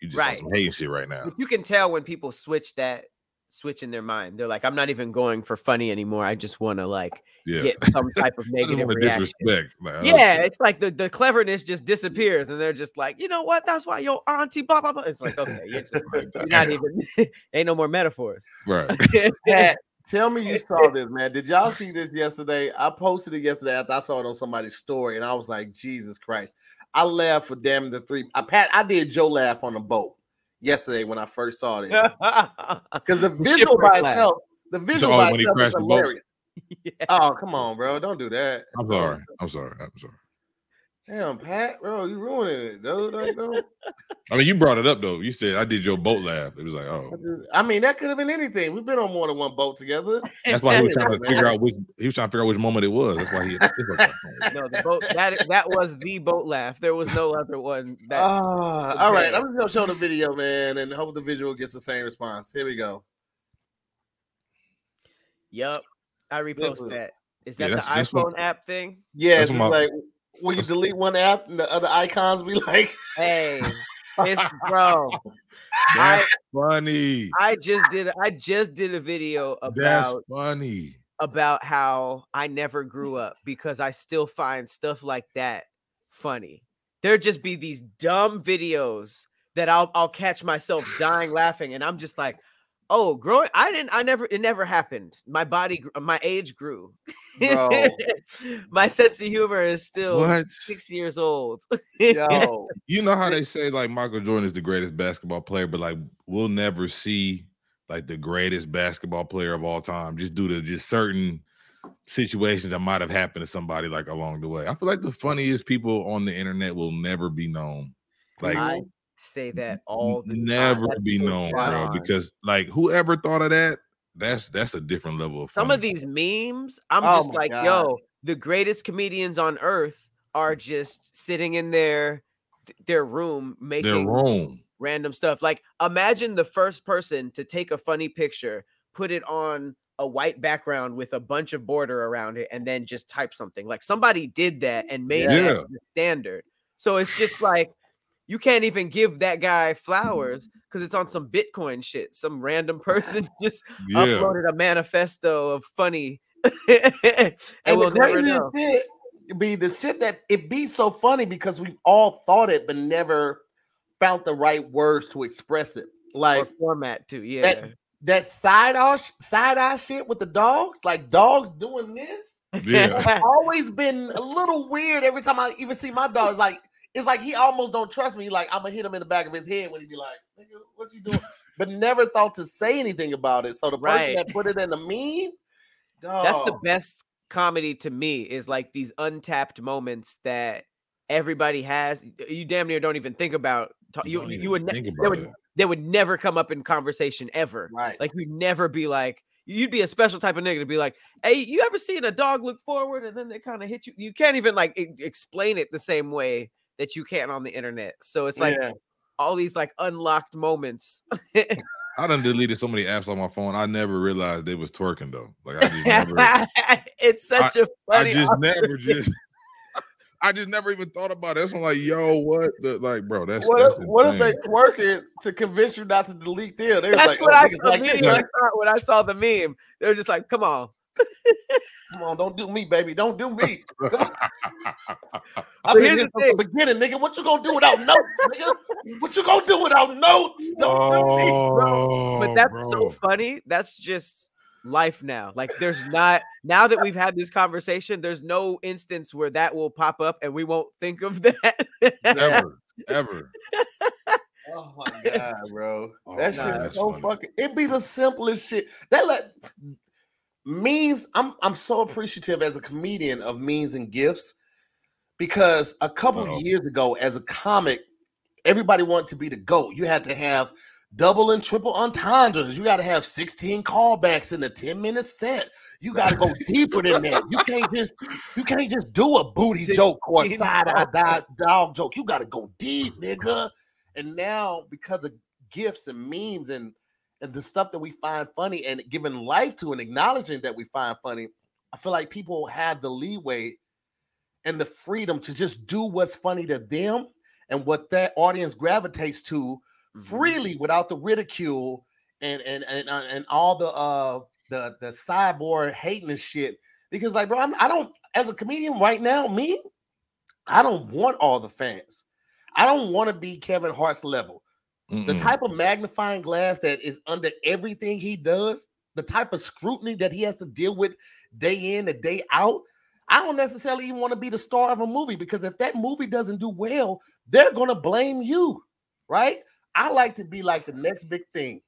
you just Right. some hating shit right now. You can tell when people switch that switch in their mind. They're like, I'm not even going for funny anymore. I just want to like Yeah. get some type of negative disrespect. Like, oh, Yeah, shit. it's like the, the cleverness just disappears, and they're just like, you know what? That's why your auntie, blah blah blah. It's like, okay, you're, just, you're not even, ain't no more metaphors. right. Tell me you saw this, man. Did y'all see this yesterday? I posted it yesterday after I saw it on somebody's story, and I was like, Jesus Christ. I laughed for damn the three. I Pat, I did Joe laugh on the boat yesterday when I first saw this. Because the The visual by laugh. itself, the visual by itself is crashed the boat? hilarious. Yeah. Oh, come on, bro. Don't do that. I'm sorry. I'm sorry. I'm sorry. Damn, Pat, bro, you ruining it, dude. Like, don't- I mean, you brought it up though. You said I did your boat laugh. It was like, I oh, just- I mean, that could have been anything. We've been on more than one boat together. that's why he was trying to figure out which he was trying to figure out which moment it was. That's why he. no, the boat that that was the boat laugh. There was no other one. That Ah, all right. I'm just gonna show the video, man, and hope the visual gets the same response. Here we go. Yup, I was- repost that. Is that that's- the iPhone what- app thing? Yes, That's it's my- like when you delete one app and the other icons be like, Hey, it's bro. I That's funny. I just did I just did a video That's about funny. about how I never grew up because I still find stuff like that funny. There'd just be these dumb videos that I'll I'll catch myself dying laughing, and I'm just like, oh, growing. I didn't. I never. It never happened. My body, my age grew. my sense of humor is still what? six years old. Yo, you know how they say like Michael Jordan is the greatest basketball player, but like we'll never see like the greatest basketball player of all time just due to just certain situations that might have happened to somebody like along the way. I feel like the funniest people on the internet will never be known. Like I say that all the never time. be known, bro. On. Because like whoever thought of that, that's that's a different level of some of these memes. I'm oh just like, God. yo, the greatest comedians on earth are just sitting in their their room making their room random stuff. Like imagine the first person to take a funny picture, put it on a white background with a bunch of border around it, and then just type something. Like somebody did that and made yeah. that the standard. So it's just like you can't even give that guy flowers mm. because it's on some Bitcoin shit. Some random person just yeah. uploaded a manifesto of funny. and, and we'll never know. Shit be the shit that it be so funny because we've all thought it but never found the right words to express it. Like or format too, yeah. That, that side eye side eye shit with the dogs, like dogs doing this. Yeah, always been a little weird every time I even see my dogs. Like it's like he almost don't trust me. Like I'm gonna hit him in the back of his head when he be like, "What you doing?" but never thought to say anything about it. So the person right. that put it in the meme, dog. that's the best comedy to me. Is like these untapped moments that everybody has. You damn near don't even think about. You you, you would ne- they would they would never come up in conversation ever. Right. Like you'd never be like you'd be a special type of nigga to be like, hey, you ever seen a dog look forward and then they kind of hit you? You can't even like explain it the same way that you can't on the internet. So it's like yeah. all these like unlocked moments. I done deleted so many apps on my phone. I never realized they was twerking though. Like I just never. it's such I, a funny. I just never just. I just never even thought about it. I'm like, yo, what? The, like, bro, that's what. That's if, what if they working to convince you not to delete them? They was like, what oh, I, saw like I thought when I saw the meme. They were just like, come on. Come on, don't do me, baby. Don't do me. I've been here from the beginning, nigga. What you gonna do without notes, nigga? What you gonna do without notes? Don't oh, do me, bro. Oh, but that's bro. so funny. That's just life now. Like there's not now that we've had this conversation, there's no instance where that will pop up and we won't think of that. ever, ever. Oh my god, bro. Oh, that nah, shit's so funny. fucking It'd be the simplest shit. That let memes. I'm I'm so appreciative as a comedian of memes and GIFs because a couple Uh-oh. years ago, as a comic, everybody wanted to be the GOAT. You had to have double and triple entendres. You got to have 16 callbacks in a 10 minute set. You got to go deeper than that. You can't just you can't just do a booty joke or a side eye dog joke. You got to go deep, nigga. And now because of GIFs and memes and and the stuff that we find funny and giving life to and acknowledging that we find funny, I feel like people have the leeway and the freedom to just do what's funny to them and what that audience gravitates to mm-hmm. freely without the ridicule and and and uh, and all the uh the the cyborg hating and shit. Because like, bro, I'm, I don't as a comedian right now, me, I don't want all the fans. I don't want to be Kevin Hart's level. Mm-mm. The type of magnifying glass that is under everything he does, the type of scrutiny that he has to deal with day in and day out. I don't necessarily even want to be the star of a movie because if that movie doesn't do well, they're going to blame you, right? I like to be like the next big thing.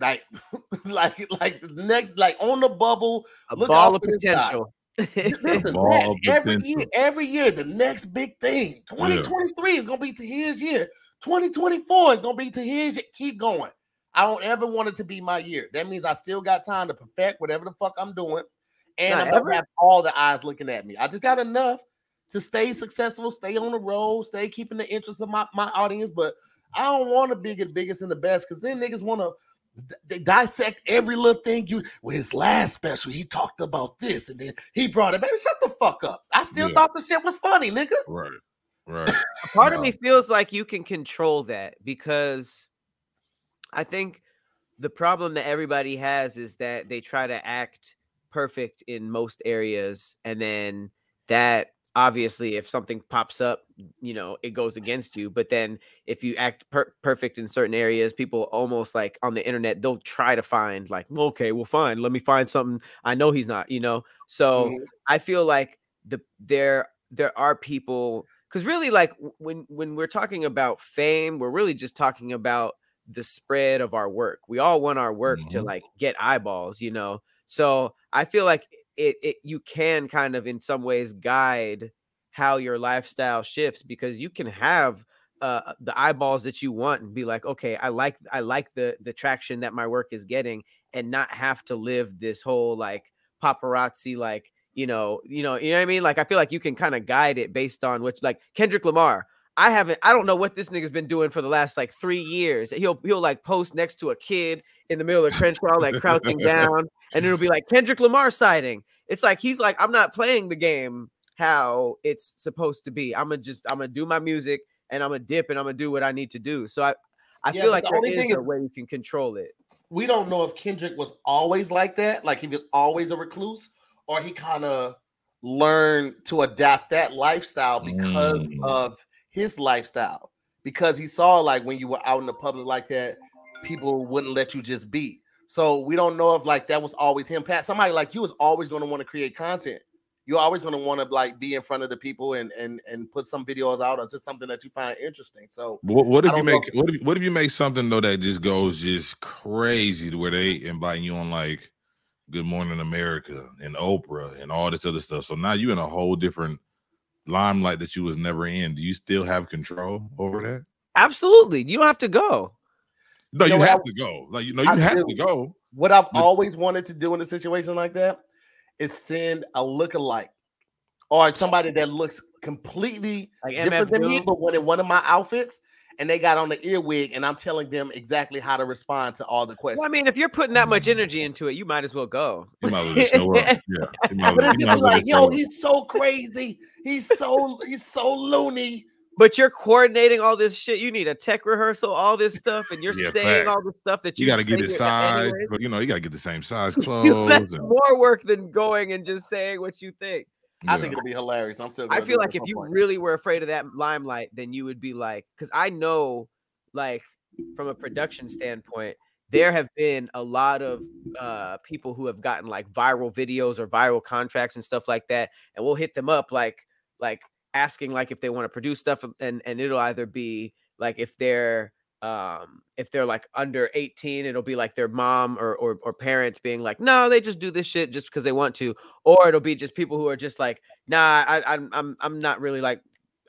Like, like, like the next, like on the bubble, a ball of potential. Listen, ball every potential. year, every year, the next big thing. 2023 yeah. is gonna be to his year. 2024 is gonna be to his. Keep going. I don't ever want it to be my year. That means I still got time to perfect whatever the fuck I'm doing, and Not I'm gonna have all the eyes looking at me. I just got enough to stay successful, stay on the road, stay keeping the interest of my, my audience. But I don't want to be the biggest and the best because then niggas want to they dissect every little thing you with his last special he talked about this and then he brought it baby shut the fuck up i still yeah. thought the shit was funny nigga right Right. Part of me feels like you can control that because I think the problem that everybody has is that they try to act perfect in most areas and then that obviously if something pops up you know it goes against you but then if you act per- perfect in certain areas people almost like on the internet they'll try to find like okay well fine let me find something i know he's not you know so Mhm. i feel like the there there are people because really like when when we're talking about fame we're really just talking about the spread of our work we all want our work to Mhm. like get eyeballs you know so i feel like it, it you can kind of in some ways guide how your lifestyle shifts because you can have uh the eyeballs that you want and be like okay i like i like the the traction that my work is getting and not have to live this whole like paparazzi like you know you know you know what i mean like i feel like you can kind of guide it based on which like kendrick lamar I haven't. I don't know what this nigga's been doing for the last like three years. He'll he'll like post next to a kid in the middle of the trench crawl, like crouching down, and it'll be like Kendrick Lamar sighting. It's like he's like, I'm not playing the game how it's supposed to be. I'm gonna just I'm gonna do my music and I'm gonna dip and I'm gonna do what I need to do. So I I Yeah, feel like the there only is thing a is- way you can control it. we don't know if Kendrick was always like that, like he was always a recluse, or he kind of learned to adapt that lifestyle because Mm. of his lifestyle. Because he saw like when you were out in the public like that, people wouldn't let you just be. So we don't know if like that was always him. Pat, somebody like you is always going to want to create content. You're always going to want to like be in front of the people and and and put some videos out or just something that you find interesting. So What, what if you know. make what if, what if you make something though that just goes just crazy to where they inviting you on like Good Morning America and Oprah and all this other stuff. So now you're in a whole different limelight that you was never in. Do you still have control over that? Absolutely, you don't have to go. No, You know you have I- to go. Like you know, you I have do. to go. What I've But- always wanted to do in a situation like that is send a lookalike or somebody that looks completely Like different MF than me, but when in one of my outfits and they got on the earwig and I'm telling them exactly how to respond to all the questions. Well, I mean, if you're putting that much energy into it, you might as well go. You might as well just show up. Yeah, you but well- it's just might as well like, yo, he's so crazy. He's so he's so loony. But you're coordinating all this shit. You need a tech rehearsal, all this stuff, and you're Yeah, saying fact. all the stuff that you, You got to get say it you're- size, anyways. but you know, you got to get the same size You- clothes. That's and- more work than going and just saying what you think. I think it'll be hilarious. I'm still I feel like if you point. really were afraid of that limelight, then you would be like, because I know, like, from a production standpoint, there have been a lot of uh people who have gotten like viral videos or viral contracts and stuff like that, and we'll hit them up like, like asking like if they want to produce stuff, and and it'll either be like if they're um if they're like under 18 it'll be like their mom or, or or parents being like no they just do this shit just because they want to or it'll be just people who are just like nah I, I'm I'm I'm not really like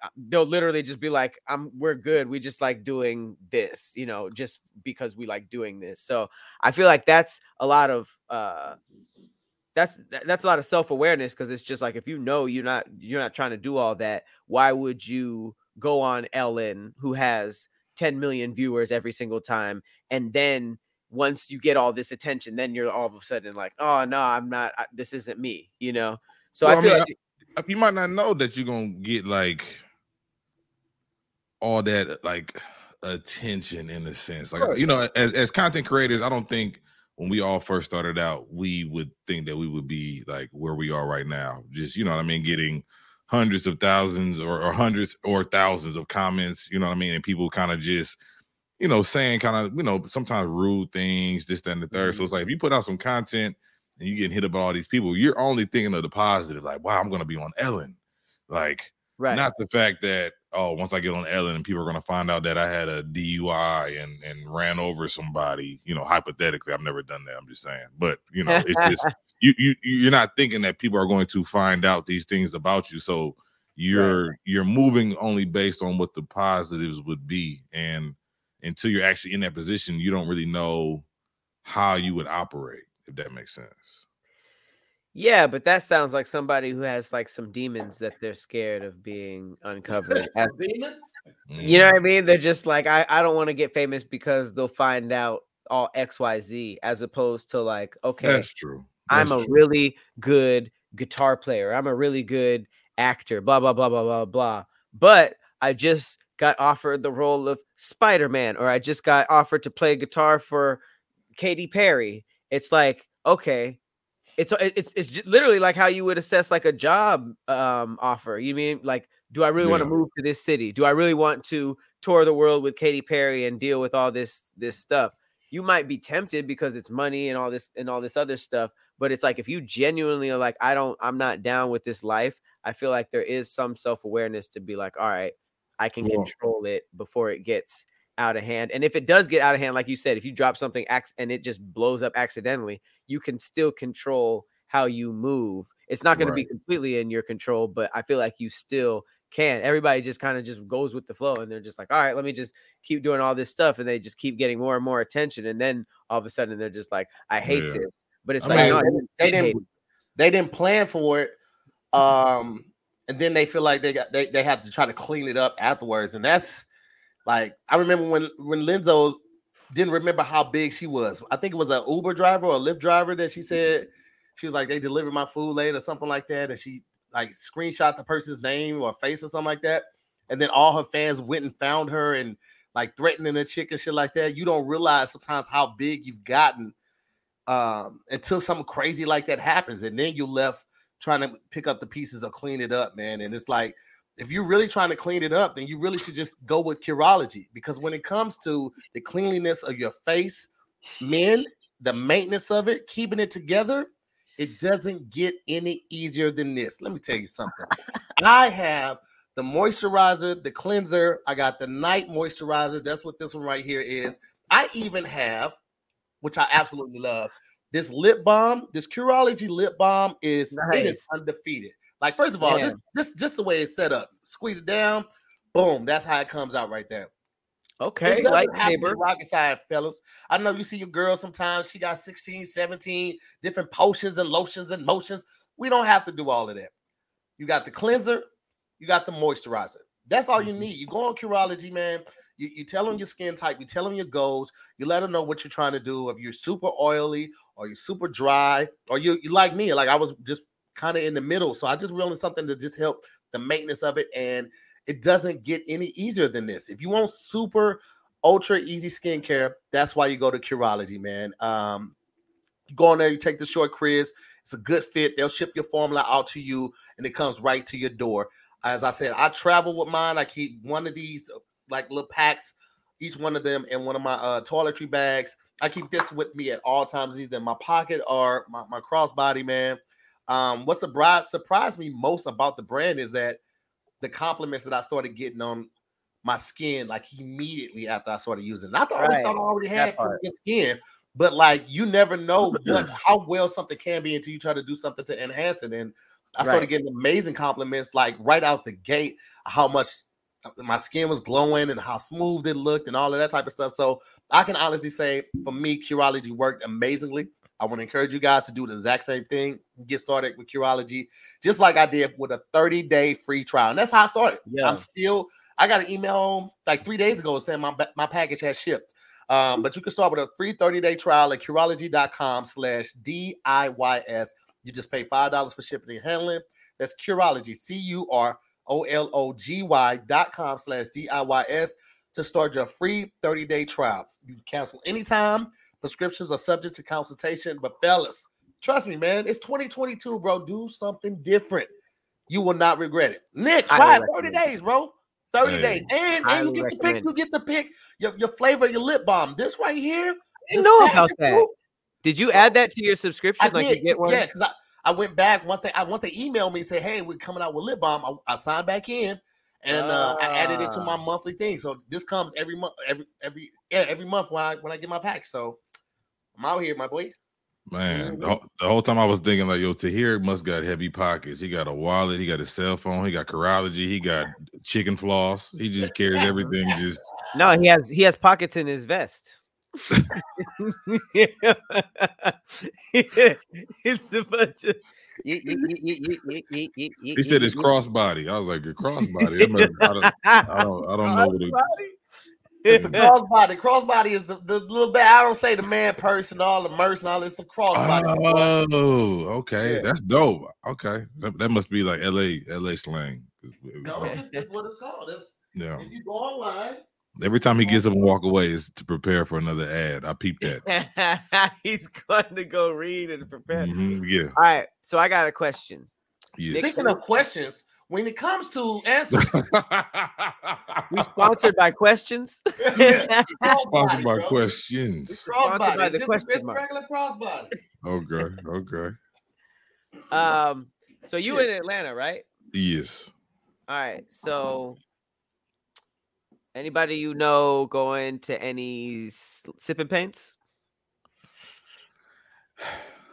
uh, they'll literally just be like I'm we're good we just like doing this you know just because we like doing this. So I feel like that's a lot of uh that's that's a lot of self-awareness because it's just like if you know you're not you're not trying to do all that why would you go on Ellen who has 10 million viewers every single time and then once you get all this attention then you're all of a sudden like oh no I'm not I, this isn't me you know so Well, I I mean, like Uh, you might not know that you're gonna get like all that like attention in a sense. Like Sure. you know, as as content creators, I don't think when we all first started out, we would think that we would be like where we are right now. Just you know what I mean, getting hundreds of thousands or, or hundreds or thousands of comments, you know what I mean, and people kind of just you know saying kind of you know sometimes rude things, this, that, and the 3rd So mm-hmm. it's like if you put out some content and you getting hit up by all these people, you're only thinking of the positive, like, wow, I'm gonna be on Ellen. Like, right not the fact that, oh, once I get on Ellen and people are gonna find out that I had a DUI and and ran over somebody, you know, hypothetically, I've never done that. I'm just saying. But you know, it's just you you you're not thinking that people are going to find out these things about you. So you're you're moving only based on what the positives would be. And until you're actually in that position, you don't really know how you would operate, if that makes sense. yeah but that sounds like somebody who has like some demons that they're scared of being uncovered as- Demons? You know Mm. what I mean? They're just like, I, I don't want to get famous because they'll find out all XYZ, as opposed to like, okay, That's true. I'm a true. really good guitar player. I'm a really good actor, blah, blah, blah, blah, blah, blah. But I just got offered the role of Spider Man, or I just got offered to play guitar for Katy Perry. It's like, okay, it's it's it's just literally like how you would assess like a job um offer. You mean like, do I really want to move to this city? Do I really want to tour the world with Katy Perry and deal with all this this stuff? You might be tempted because it's money and all this and all this other stuff, but it's like if you genuinely are like, I don't, I'm not down with this life. I feel like there is some self awareness to be like, all right, I can Well- control it before it gets out of hand. And if it does get out of hand, like you said, if you drop something and it just blows up accidentally, you can still control how you move. It's not going to be completely in your control, but I feel like you still can. Everybody just kind of just goes with the flow and they're just like, all right, let me just keep doing all this stuff. And they just keep getting more and more attention. And then all of a sudden they're just like, I hate Yeah. this. But it's I like, mean, no, they- didn't- they didn't they didn't plan for it um and then they feel like they got they, they have to try to clean it up afterwards and that's like i remember when when Lizzo didn't remember how big she was. I think it was an uber driver or a lyft driver that she said she was like they delivered my food late or something like that and she like screenshot the person's name or face or something like that and then all her fans went and found her and like threatening the chick and shit like that. You don't realize sometimes how big you've gotten um until something crazy like that happens and then you're left trying to pick up the pieces or clean it up man and it's like if you're really trying to clean it up then you really should just go with curology because when it comes to the cleanliness of your face men the maintenance of it keeping it together it doesn't get any easier than this. Let me tell you something. I have the moisturizer the cleanser i got the night moisturizer that's what this one right here is. I even have which I absolutely love. This lip balm, this Curology lip balm is it is undefeated. Like first of all, Yeah. just just just the way it's set up, squeeze it down, boom, that's how it comes out right there. Okay, doesn't have to be lightsaber. rocket side, fellas. I know you see your girl sometimes, she got 16, 17 different potions and lotions and motions. We don't have to do all of that. You got the cleanser, you got the moisturizer. That's all you Mhm. need. You go on Curology, man. You, you tell them your skin type, you tell them your goals, you let them know what you're trying to do. If you're super oily or you're super dry, or you, you like me, like I was just kind of in the middle. So I just wanted something to just help the maintenance of it. And it doesn't get any easier than this. If you want super ultra easy skincare, that's why you go to Curology, man. Um, you go on there, you take the short quiz. It's a good fit. They'll ship your formula out to you, and it comes right to your door. As I said, I travel with mine. I keep one of these like little packs, each one of them in one of my uh, toiletry bags. I keep this with me at all times, either in my pocket or my, my crossbody, man. Um, what surprised surprised me most about the brand is that the compliments that I started getting on my skin like immediately after I started using it. I thought, I always thought I already had good skin, but like you never know what how well something can be until you try to do something to enhance it. And I started Right. getting amazing compliments like right out the gate, how much my skin was glowing and how smooth it looked and all of that type of stuff. So I can honestly say for me, Curology worked amazingly. I want to encourage you guys to do the exact same thing. Get started with Curology, just like I did with a 30 day free trial. And that's how I started. Yeah. I'm still, I got an email like three days ago saying my, my package has shipped. Um, but you can start with a free 30 day trial at Curology.com slash DIYS. You just pay $5 for shipping and handling. That's Curology, C U R O L O G Y dot com slash DIYS to start your free 30 day trial. You can cancel anytime. Prescriptions are subject to consultation. But fellas, trust me, man, it's 2022, bro. Do something different. You will not regret it. Nick, try it 30 days, bro. 30 Hey. days. And, and you get to pick, recommend you get to pick your, your flavor, your lip balm. This right here. I didn't know about that. bro, Did you add that to your subscription? I like did, you get one? yeah, because I, I went back once they I, once they emailed me and said, "Hey, we're coming out with lip balm." I, I signed back in, and uh, I added it to my Ah. monthly thing. So this comes every month, every every yeah, every month when I when I get my pack. So I'm out here, my boy. Man, the, Mhm. whole, the whole time I was thinking like, yo, Tahir must got heavy pockets. He got a wallet, he got a cell phone, he got Curology, he got chicken floss. He just carries everything. Just No, he has he has pockets in his vest. It's a bunch of. he said it's crossbody. I was like, a crossbody. That I don't, I don't, I don't know what it is. It's the crossbody. Crossbody is the, the little bit. I don't say the man person, all the merce and all this. The crossbody. Oh, okay, Yeah. that's dope. Okay, that, that must be like LA, LA slang. no, it's just it's what it's called. It's, Yeah, if you go online Every time he gets up and walk away is to prepare for another ad. I peeped that. He's going to go read and prepare. Mhm, yeah. All right, so I got a question. Yes. Speaking of questions, when it comes to answering, We sponsored by questions. crossbody, Sponsored by bro. questions. Sponsored crossbody. by the just question it's regular crossbody. Okay. Okay. um, so you in Atlanta, right? Yes. All right. So anybody you know going to any sipping paints?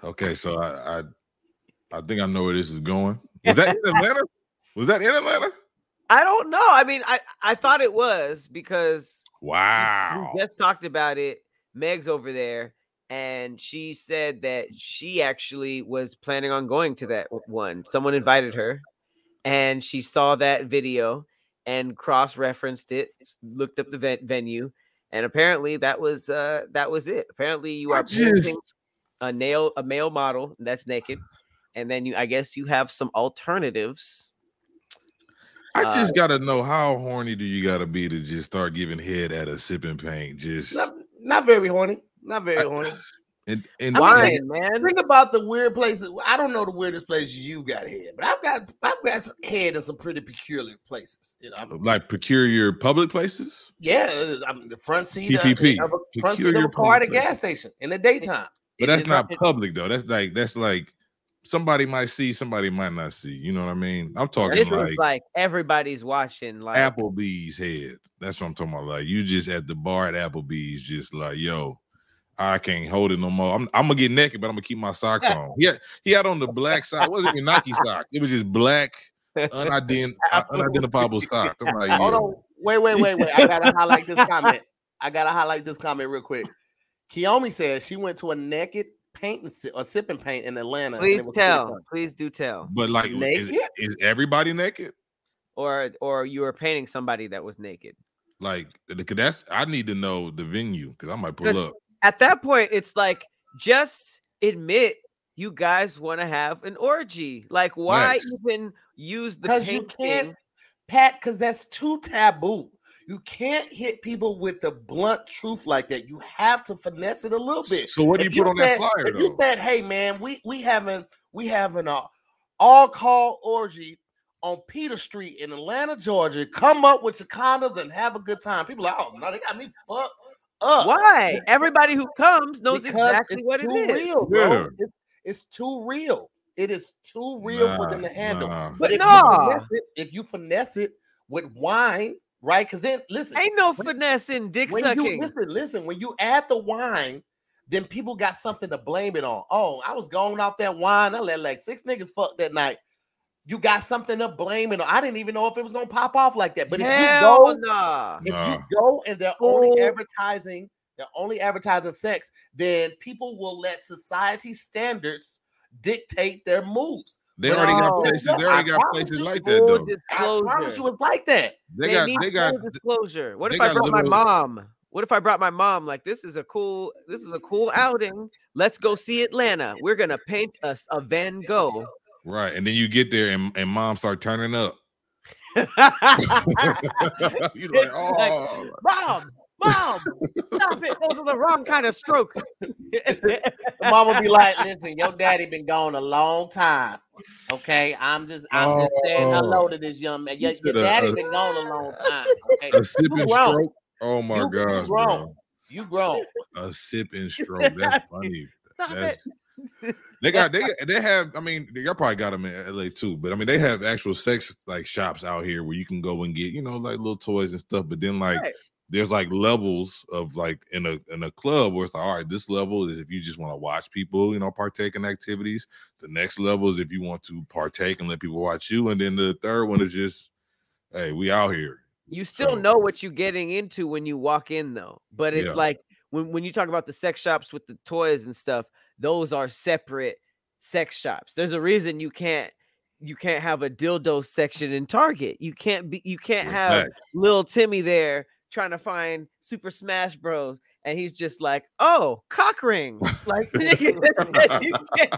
Okay. So I, I I think I know where this is going. Was that in Atlanta? Was that in Atlanta? I don't know. I mean, I I thought it was because Wow. we just talked about it. Meg's over there, and she said that she actually was planning on going to that one. Someone invited her, and she saw that video and cross-referenced it, looked up the ven- venue, and apparently that was uh that was it. Apparently, you are just a nail a male model that's naked, and then you I guess you have some alternatives. I Uh, just gotta know how horny do you gotta be to just start giving head at a sipping paint? Just Not, not very horny. Not very horny. And, and Why, think- man? Think about the weird places. I don't know the weirdest places you got head, but I've got I've got some head in some pretty peculiar places. You know, I'm, like peculiar public places. yeah, I mean, the front seat of, PPP, of a front seat of peculiar a car at a gas station in the daytime. But It that's not it- public though. That's like that's like somebody might see, somebody might not see. You know what I mean? I'm talking This like, is like everybody's watching. Like Applebee's head. That's what I'm talking about. Like you just at the bar at Applebee's, just like yo, I can't hold it no more. I'm, I'm gonna get naked, but I'm gonna keep my socks on. Yeah, he had on the black sock. It wasn't even Nike socks. It was just black, unident- unidentifiable socks. I'm like, Hold yo, on, wait, wait, wait, wait. I gotta highlight this comment. I gotta highlight this comment real quick. Kiyomi says she went to a naked paint and si- or sipping paint in Atlanta. please tell, please do tell, but like, is, Naked? is everybody naked? or or you were painting somebody that was naked. Like, because that's I need to know the venue because I might pull up. At that point, it's like just admit you guys want to have an orgy. Like, why Facts. even use the Because you can't, Pat, because that's too taboo. You can't hit people with the blunt truth like that. You have to finesse it a little bit. So what do If you put on that said- flyer If you said, "Hey man, we we having we having a all call orgy on Peter Street in Atlanta, Georgia. Come up with your condoms and have a good time." People are like, "Oh no, they got me fucked up." Why? Everybody who comes knows Because exactly it's what it too is. Real, bro. Yeah. It's, it's too real. It is too real for them to handle. nah. But if nah. you finesse it, if you finesse it with wine, right? Because then listen, Ain't no when- finesse in dick when you sucking. listen, listen, when you add the wine, then people got something to blame it on. Oh, I was going off that wine. I let like six niggas fuck that night. You got something to blame it on. I didn't even know if it was gonna pop off like that. But if you go, nah. if Nah. you go and they're only advertising, they're only advertising sex, then people will let society standards dictate their moves. They already no. got places. They I already got places you, like that Full though. I promise disclosure. you, it's like that. They They got need they got full disclosure. What if I brought my mom? What if I brought my mom? Like this is a cool, this is a cool outing. Let's go see Atlanta. We're gonna paint a, a Van Gogh. Right, and then you get there and, and mom start turning up. He's like, Like, oh, mom, mom, stop it. Those are the wrong kind of strokes. mom mama be like, listen, your daddy been gone a long time. Okay, I'm just I'm just saying hello oh. to this young man. Your, your daddy been gone a long time. Okay, a sip and grown. stroke. Oh my You- you gosh, grown. bro. you grown. A sip and stroke. That's funny. Stop That's it. they got they they have. I mean, y'all probably got them in LA too. But I mean, they have actual sex like shops out here where you can go and get you know like little toys and stuff. But then like Right. there's like levels of like in a in a club where it's like all right, this level is if you just want to watch people you know partake in activities. The next level is if you want to partake and let people watch you. And then the third one is just hey, we out here. You still So- know what you're getting into when you walk in, though. But it's Yeah. like when, when you talk about the sex shops with the toys and stuff, those are separate sex shops. There's a reason you can't you can't have a dildo section in Target. You can't be you can't have Facts. little Timmy there trying to find Super Smash Bros. And he's just like, oh, cock rings. Like nigga, that's it. you can't,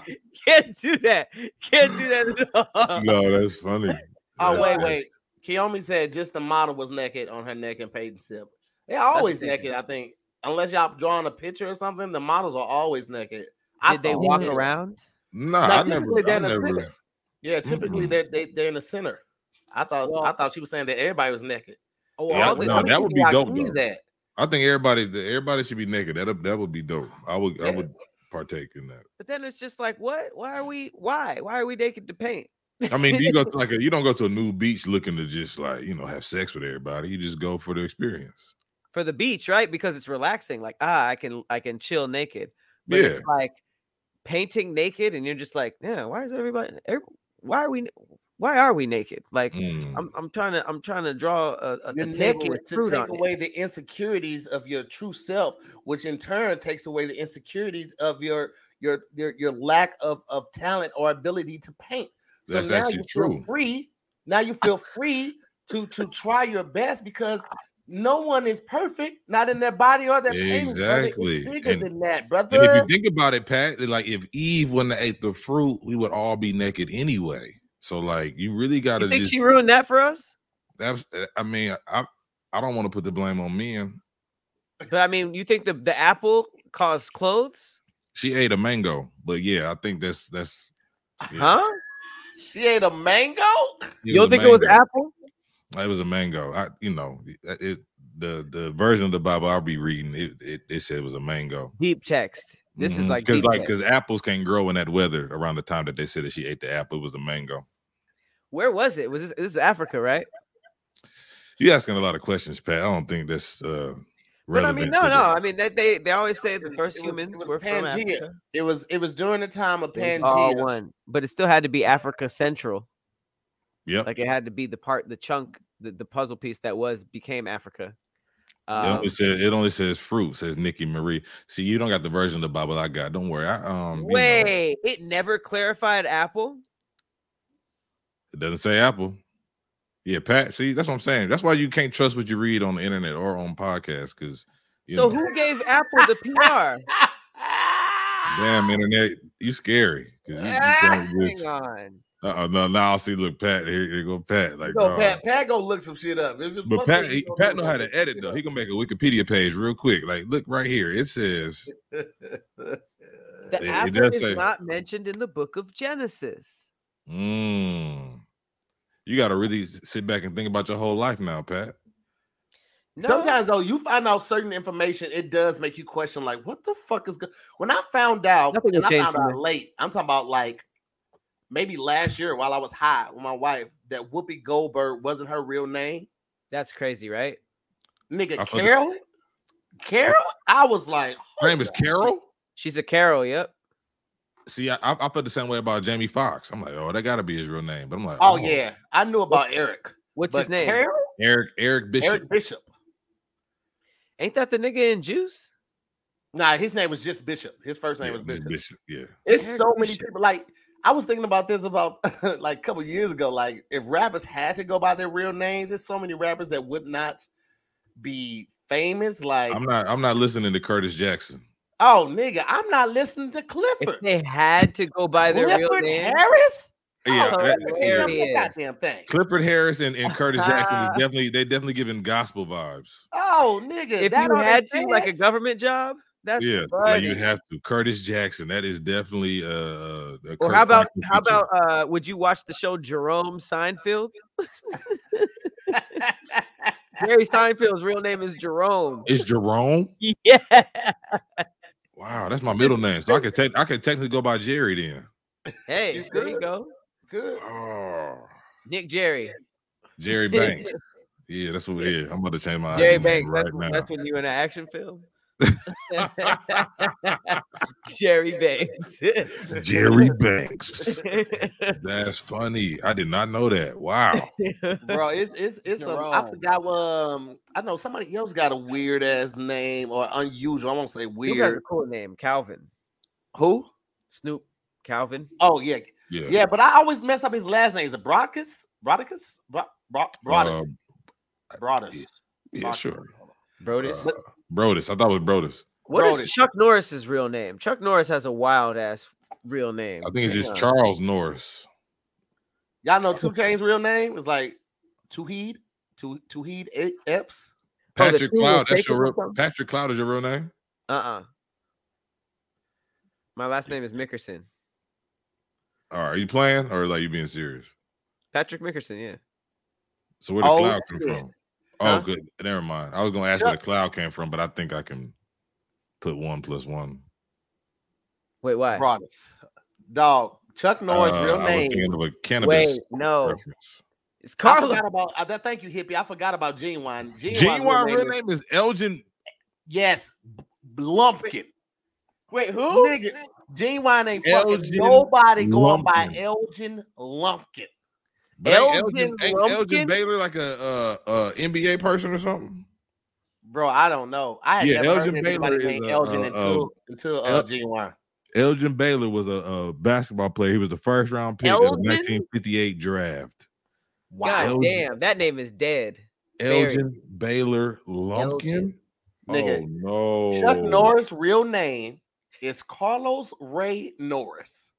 can't do that. Can't do that at all. no, that's funny. Oh wait, funny. wait. Kiyomi said just the model was naked on her neck and paid and sip. They're always naked. I think, unless y'all drawing a picture or something, the models are always naked. I Did they walk Yeah. around? Nah, No, I never. they're I in never. center. Yeah, typically Mm-mm. they're they, they're in the center. I thought Well- I thought she was saying that everybody was naked. Oh, Yeah, all the- no, that would be dope, Keys though. At. I think everybody, everybody should be naked. That that would be dope. I would, I would partake in that. but then it's just like, what? Why are we? Why? Why are we naked to paint? I mean, you go to like a, you don't go to a new beach looking to just like you know have sex with everybody. You just go for the experience. for the beach, right? Because it's relaxing. Like, ah, I can I can chill naked. But Yeah. it's like painting naked, and you're just like, yeah, why is everybody? every- Why are we? Why are we naked? Like, Mm. I'm I'm trying to I'm trying to draw a, a, You're table naked with to take away it. the insecurities of your true self, which in turn takes away the insecurities of your your your, your lack of, of talent or ability to paint. So That's now actually you feel true. free. Now you feel free to to try your best because no one is perfect, not in their body or their painting. brother. Exactly. bigger And- than that, brother. And if you think about it, Pat, like if Eve wouldn't have ate the fruit, we would all be naked anyway. So like, you really got to think just. she ruined that for us? that's, eh, I mean, I I don't want to put the blame on men. But I mean, you think the the apple caused clothes? She ate a mango, but yeah, I think that's that's. yeah, Huh? she ate a mango. You don't a think it was apple? It was a mango. I, you know, it, it the the version of the Bible I'll be reading. It it, it said it was a mango. Deep text. This is like because like because apples can't grow in that weather around the time that they said that she ate the apple. It was a mango. Where was it? Was this, this is Africa, right? You asking a lot of questions, Pat. I don't think that's uh But I mean, to no, the- no. I mean, they they, they always say the first it was- it humans was were from Africa. It was it was during the time of It was all one, but it still had to be Africa Central. Yep. Like it had to be the part, the chunk, the, the puzzle piece that was became Africa. it Um, only says it only says fruit. Says Nikki Marie. See, you don't got the version of the Bible I got. Don't worry. I um you know, wait, it never clarified apple. it doesn't say apple. Yeah, Pat. See, that's what I'm saying. That's why you can't trust what you read on the internet or on podcasts because So who gave Apple the PR? damn internet, you scary. you- you Hang on. Uh-uh, no, now I see. Look, Pat. Here, here go Pat. Like, no. Pat. Pat go look some shit up. If it's but Pat, thing he, Pat know how to edit though. He gonna make a Wikipedia page real quick. Like, look right here. It says The It- it apple does is say- not mentioned in the book of Genesis. Mm. You got to really sit back and think about your whole life now, Pat. No, Sometimes though, you find out certain information, it does make you question, like, what the fuck is good? When I found out, Nothing will and I found out late, I'm talking about like maybe last year while I was high with my wife, that Whoopi Goldberg wasn't her real name. that's crazy, right? Nigga, Carol? Carol? I was like, Her name is Carol. She's a Carol. Yep. See, I, I I felt the same way about Jamie Foxx. I'm like, oh, that got to be his real name. But I'm like, oh, oh. yeah, I knew about Eric. What's his name? Carol? Eric Eric Bishop. Eric Bishop. Ain't that the nigga in Juice? Nah, his name was just Bishop. His first name Yeah, was Bishop. Bishop. Yeah. It's Eric so many Bishop. people. Like I was thinking about this about like a couple years ago. Like if rappers had to go by their real names, there's so many rappers that would not be famous. Like I'm not. I'm not listening to Curtis Jackson. oh nigga, I'm not listening to If Clifford. they had to go by their real Clifford name, Harris. Yeah, oh, that- Clifford, there tell it me is. that goddamn thing. Clifford Harris and, and Curtis Jackson is definitely they definitely giving gospel vibes. Oh nigga, if that you had his to, like a government job, that's yeah, like you have to. Curtis Jackson. That is definitely uh. a Or Kurt how about Franklin how feature. about uh would you watch the show Jerome Seinfeld? Jerry Seinfeld's real name is Jerome. It's Jerome. Yeah. Wow, that's my middle name. So I could take I could technically go by Jerry then. Hey, there you go. Good. Oh, Nick Jerry. Jerry Banks. Yeah, that's what. We yeah, I'm about to change my Jerry IG Banks. right That's, now. that's when you in an action film. Jerry Banks. Jerry Banks. That's funny. I did not know that. Wow. Bro, it's it's it's a, I forgot what um I know somebody else got a weird ass name or unusual. I won't say weird. Snoop has a cool name, Calvin. Who? Snoop Calvin. Oh yeah, Yeah. Yeah, but I always mess up his last name. Is it Broadcast? Broadcast? Bro- Bro- Broadus. Uh, yeah, sure. Brodus. Uh, Brodus. I thought it was Brodus. what is Brodus. Chuck Norris's real name? Chuck Norris has a wild ass real name. I think it's just Hang. Charles Norris. Y'all know Two Chain's real name is like Tauheed, Tu Tauheed Epps. Oh, Patrick two was Cloud. That's your real. Patrick Cloud is your real name. Uh uh My last name is Mickerson. All right, are you playing or like you being serious? Patrick Mickerson, yeah. So where did Oh, cloud come shit. from? Oh, Huh? good. Never mind. I was gonna ask where the cloud came from, but I think I can put one plus one. Wait, why? Brothers. Dog. Chuck Norris' Uh, real I was name. thinking of a cannabis Wait, no. reference. It's I forgot about uh, that. Thank you, hippie. I forgot about Ginuwine. Ginuwine real name is Elgin. Yes, B- Lumpkin. Wait, who? Nigga, Ginuwine ain't fucking Elgin nobody going by Elgin Lumpkin. But Elgin Elgin, ain't Elgin Lumpkin? Baylor like a uh, uh, NBA person or something? Bro, I don't know. I had Yeah, never Elgin heard anybody Baylor named is a- Elgin a- until until uh, Ginuwine. Elgin Baylor was a, a basketball player. He was the first round pick of Elgin? the 1958 draft. Wow. God Elgin. damn, that name is dead. Elgin Baylor Lumpkin. Nigga, Oh no, Chuck Norris' real name is Carlos Ray Norris.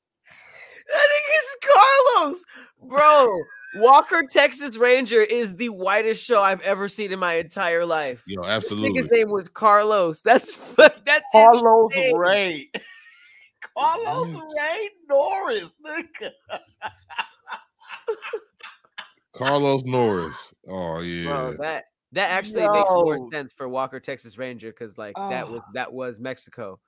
That nigga's Carlos, bro. Walker Texas Ranger is the whitest show I've ever seen in my entire life. Yo, This absolutely. nigga's name was Carlos. That's that's Carlos insane. Ray. Carlos Ray Norris, nigga. Carlos Norris. Oh yeah. Bro, that that actually makes more sense for Walker Texas Ranger because like that was Ah. that was Mexico.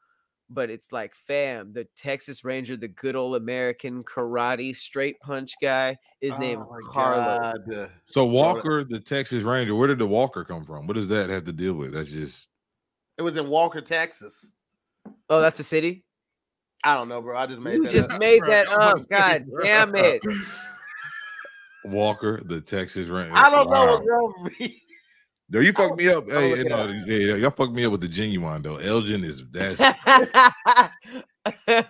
But it's like, fam, the Texas Ranger, the good old American karate straight punch guy, is named Oh my Carlos. God. so Walker, the Texas Ranger. Where did the Walker come from? What does that have to deal with? That's just It was in Walker, Texas. Oh, that's a city. I don't know, bro. I just made You that just up. made that up. God damn it. Walker, the Texas Ranger. I don't know what's wrong with me. No, you fucked me up. Hey, hey, no, up. yeah, y'all fucked me up with the Ginuwine though. Elgin is that's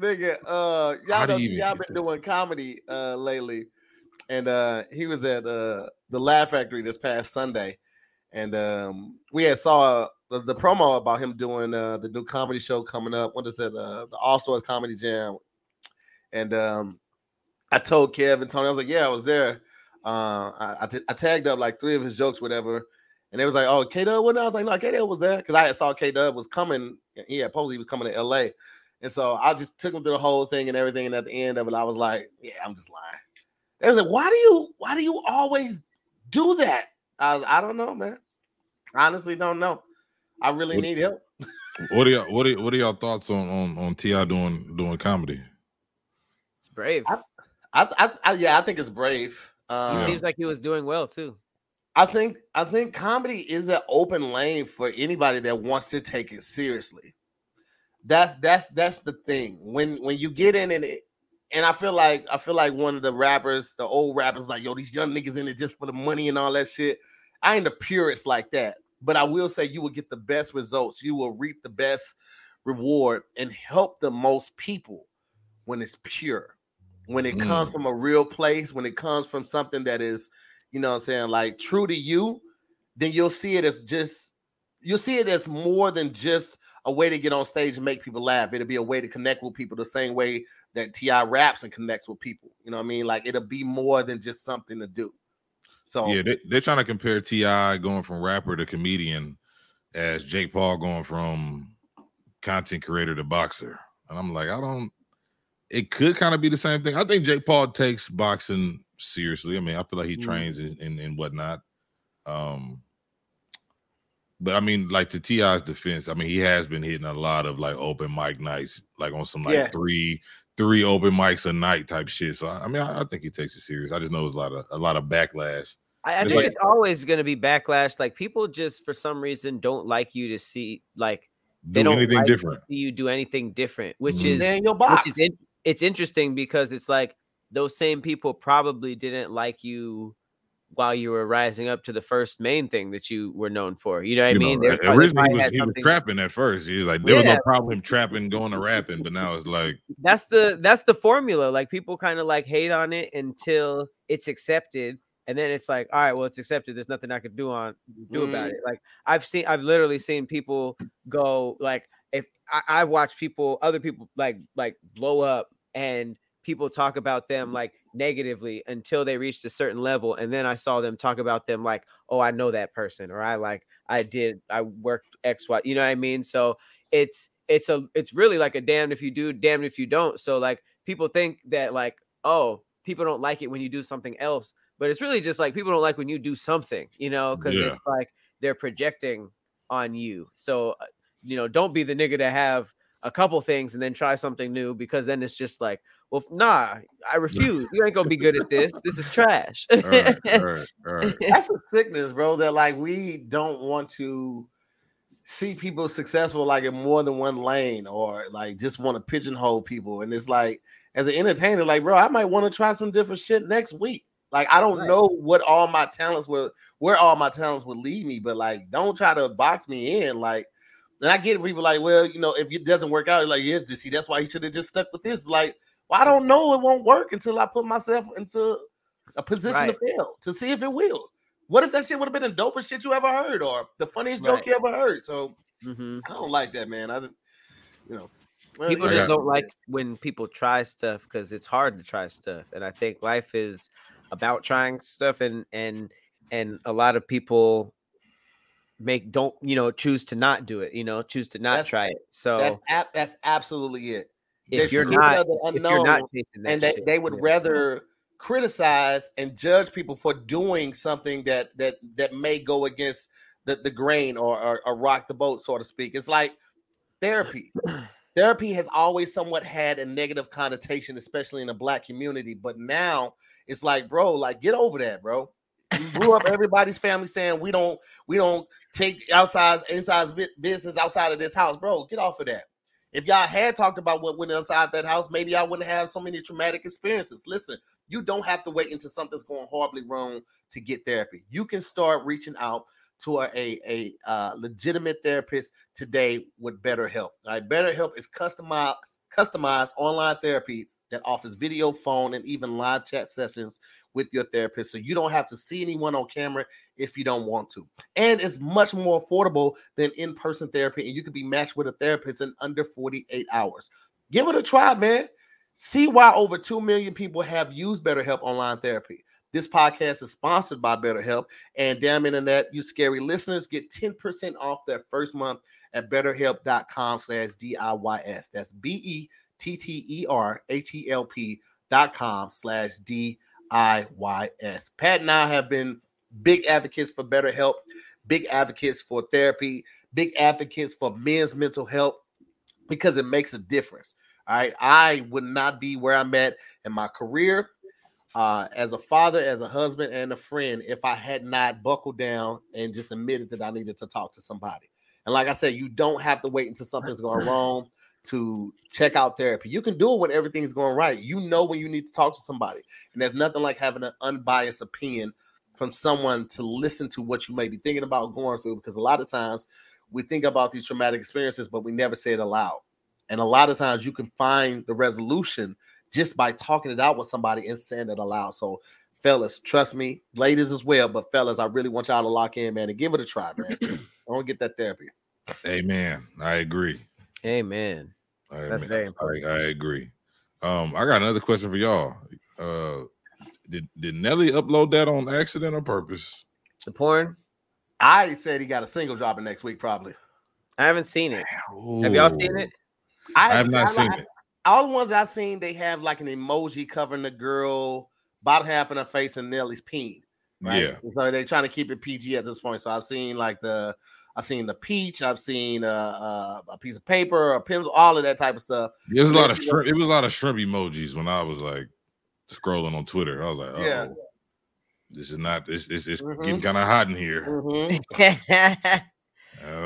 Nigga, uh y'all know y'all been doing comedy uh lately. And uh he was at uh the Laugh Factory this past Sunday. And um we had saw the, the promo about him doing uh the new comedy show coming up. What is it? Uh the All Stars Comedy Jam. And um I told Kev and Tony, I was like, Yeah, I was there. Uh I, I, t- I tagged up like three of his jokes, whatever. And they was like, "Oh, K Dub, what?" I was like, "No, K Dub was there because I had saw K Dub was coming. He had posted he was coming to L.A. And so I just took him through the whole thing and everything. And at the end of it, I was like, "Yeah, I'm just lying." They was like, "Why do you? Why do you always do that?" I was, I don't know, man. Honestly, don't know. I really What- need help. what are y'all what are, what are y'all thoughts on on on T.I. doing doing comedy? It's brave. I, I, I, yeah, I think it's brave. He Um, seems like he was doing well too. I think I think comedy is an open lane for anybody that wants to take it seriously. That's that's that's the thing. When when you get in and it, and I feel like I feel like one of the rappers, the old rappers, like yo, these young niggas in it just for the money and all that shit. I ain't a purist like that, but I will say you will get the best results. You will reap the best reward and help the most people when it's pure. When it comes mm. from a real place, when it comes from something that is you know what I'm saying, like true to you, then you'll see it as just you'll see it as more than just a way to get on stage and make people laugh. It'll be a way to connect with people the same way that T.I. raps and connects with people. You know what I mean? Like it'll be more than just something to do. So Yeah, they, they're trying to compare T.I. going from rapper to comedian as Jake Paul going from content creator to boxer, and I'm like, I don't. It could kind of be the same thing. I think Jake Paul takes boxing seriously. I mean, I feel like he Mhm. trains and, and, and whatnot. Um, but I mean, like to T.I.'s defense, I mean, he has been hitting a lot of like open mic nights, like on some like Yeah. three three open mics a night type shit. So I I mean, I, I think he takes it serious. I just know there's a lot of a lot of backlash. I, I think like- it's always going to be backlash. Like people just for some reason don't like you to see like they Do don't anything like different. you do anything different, which Mhm. is in your box. which is in, it's interesting because it's like those same people probably didn't like you while you were rising up to the first main thing that you were known for. You know what I You mean? know, probably- originally he was, he was trapping at first. He was like, there was no problem trapping, going to rapping, but now it's like, that's the that's the formula. Like people kind of like hate on it until it's accepted, and then it's like, all right, well, it's accepted. There's nothing I could do on do about Mhm. it. Like I've seen, I've literally seen people go like, if I, I've watched people, other people like like blow up, and people talk about them like negatively until they reached a certain level and then i saw them talk about them like oh i know that person or i like i did i worked x y you know what i mean? So it's it's a it's really like a damned if you do damned if you don't. So like people think that like oh people don't like it when you do something else but it's really just like people don't like when you do something you know because Yeah. it's like they're projecting on you. So uh, you know don't be the nigga to have a couple things and then try something new because then it's just like well nah i refuse you ain't gonna be good at this this is trash All right, all right, all right. That's a sickness, bro. That like we don't want to see people successful like in more than one lane or like just want to pigeonhole people. And it's like as an entertainer, like bro, I might want to try some different shit next week. Like I don't Right. know what all my talents will where all my talents would lead me, but like don't try to box me in. Like and I get people like, well, you know, if it doesn't work out, like yes, see, that's why he should have just stuck with this. Like, well, I don't know, it won't work until I put myself into a position to fail to see if it will. What if that shit would have been the dopest shit you ever heard or the funniest joke you ever heard? So Mhm. I don't like that, man. I, just- you know, well, people yeah. just don't like when people try stuff because it's hard to try stuff and i think life is about trying stuff and and and a lot of people make don't you know choose to not do it you know choose to not That's- try it so that's that's absolutely it. if you're not the if you're not unknown, chasing that and they, shit, they would yeah. rather criticize and judge people for doing something that that that may go against the, the grain or, or or rock the boat, so to speak. It's like therapy. therapy has always somewhat had a negative connotation, especially in the black community. But now it's like, bro, like get over that, bro. You grew up everybody's family saying we don't we don't take outside inside business outside of this house, bro. Get off of that. If y'all had talked about what went inside that house, maybe I wouldn't have so many traumatic experiences. Listen, you don't have to wait until something's going horribly wrong to get therapy. You can start reaching out to a, a, a uh, legitimate therapist today with BetterHelp. All right, BetterHelp is customized customized online therapy that offers video, phone, and even live chat sessions with your therapist, so you don't have to see anyone on camera if you don't want to. And it's much more affordable than in-person therapy, and you can be matched with a therapist in under 48 hours. Give it a try, man. See why over 2 million people have used BetterHelp online therapy. This podcast is sponsored by BetterHelp, and damn internet, you scary listeners get 10% off their first month at betterhelp.com slash DIYS. That's B-E-T-T-E-R-H-E-L-P dot com slash D-I-Y-S. Pat and I have been big advocates for BetterHelp, big advocates for therapy, big advocates for men's mental health because it makes a difference. All right. I would not be where I'm at in my career uh, as a father, as a husband, and a friend if I had not buckled down and just admitted that I needed to talk to somebody. And like I said, you don't have to wait until something's going wrong to check out therapy. You can do it when everything's going right. You know when you need to talk to somebody. And there's nothing like having an unbiased opinion from someone to listen to what you may be thinking about going through because a lot of times we think about these traumatic experiences, but we never say it aloud. And a lot of times you can find the resolution just by talking it out with somebody and saying it aloud. So, fellas, trust me, ladies as well, but fellas, I really want y'all to lock in, man, and give it a try, man. I want to get that therapy. Amen. I agree. Amen I, That's very important. I, I agree. Um, I got another question for y'all. Uh, did did Nelly upload that on accident or purpose? the porn I said he got a single dropping next week, probably. i haven't seen it have y'all seen it I have not I- seen I- it. All the ones I've seen, they have like an emoji covering the girl, bottom half of her face, and Nelly's peen. Right? Yeah. So they're trying to keep it PG at this point. So I've seen like the, I've seen the peach, I've seen uh, uh, a piece of paper, a pencil, all of that type of stuff. It was a lot of shrimp. It was a lot of shrimp emojis when I was like scrolling on Twitter. I was like, oh, Yeah. this is not. It's it's, it's Mhm. getting kind of hot in here. Mhm.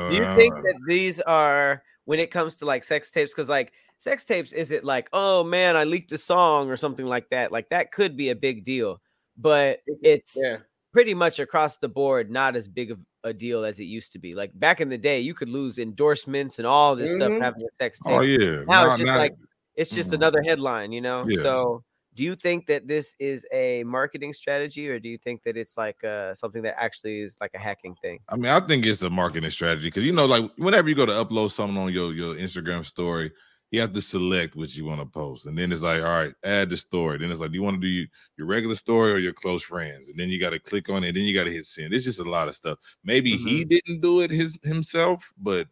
Do you think that these are when it comes to like sex tapes? Because like sex tapes, is it like, oh man, I leaked a song or something like that? Like that could be a big deal, but it's Yeah. pretty much across the board not as big of a deal as it used to be. Like back in the day, you could lose endorsements and all this Mhm. stuff having a sex tape. Oh yeah. Now it's just nah. like it's just Mhm. another headline, you know. Yeah. So, do you think that this is a marketing strategy, or do you think that it's like uh, something that actually is like a hacking thing? I mean, I think it's a marketing strategy because you know, like whenever you go to upload something on your your Instagram story, you have to select what you want to post, and then it's like, all right, add the story. Then it's like, do you want to do your, your regular story or your close friends? And then you got to click on it. Then you got to hit send. It's just a lot of stuff. Maybe he Mm-hmm. didn't do it his himself, but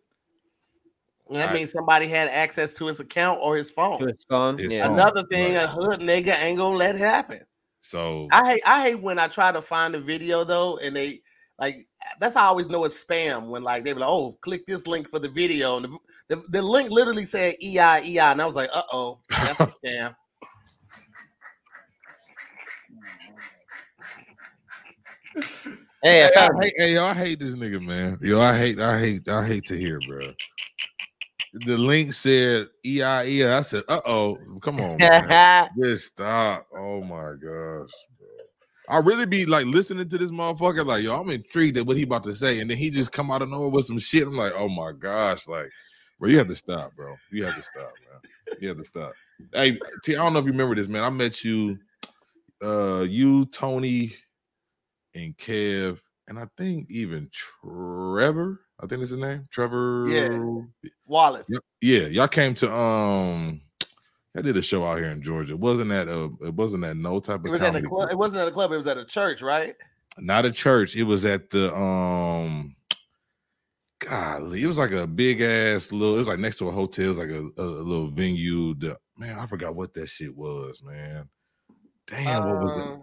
That I- means somebody had access to his account or his phone. His phone. His yeah. phone. Another thing, Right. a hood nigga ain't gonna let happen. so I hate I hate when I try to find a video though, and they like that's how I always know it's spam when like they be like, oh, click this link for the video, and the, the, the link literally said EI EI, and I was like, uh oh, that's a scam. Hey, I Hey, I hate, hey, yo, I hate this nigga, man. Yo, I hate, I hate, I hate to hear, bro. The link said E EIE. I said, uh oh, come on, man. Just stop. Oh my gosh. I really be like listening to this motherfucker, like, yo, I'm intrigued at what he about to say. And then he just come out of nowhere with some shit. I'm like, oh my gosh, like, bro, you have to stop, bro. You have to stop, man. You have to stop. Hey, T, I don't know if you remember this, man. I met you, uh, you, Tony, and Kev, and I think even Trevor. I think that's his name. Trevor. Yeah. Wallace. Yeah, y'all came to um I did a show out here in Georgia. It Wasn't that a it wasn't that no type of It was at a club. It wasn't at a club. It was at a church, right? not a church. It was at the um golly, it was like a big ass little, it was like next to a hotel, it was like a, a, a little venue. The, man, I forgot what that shit was, man. Damn, what was it?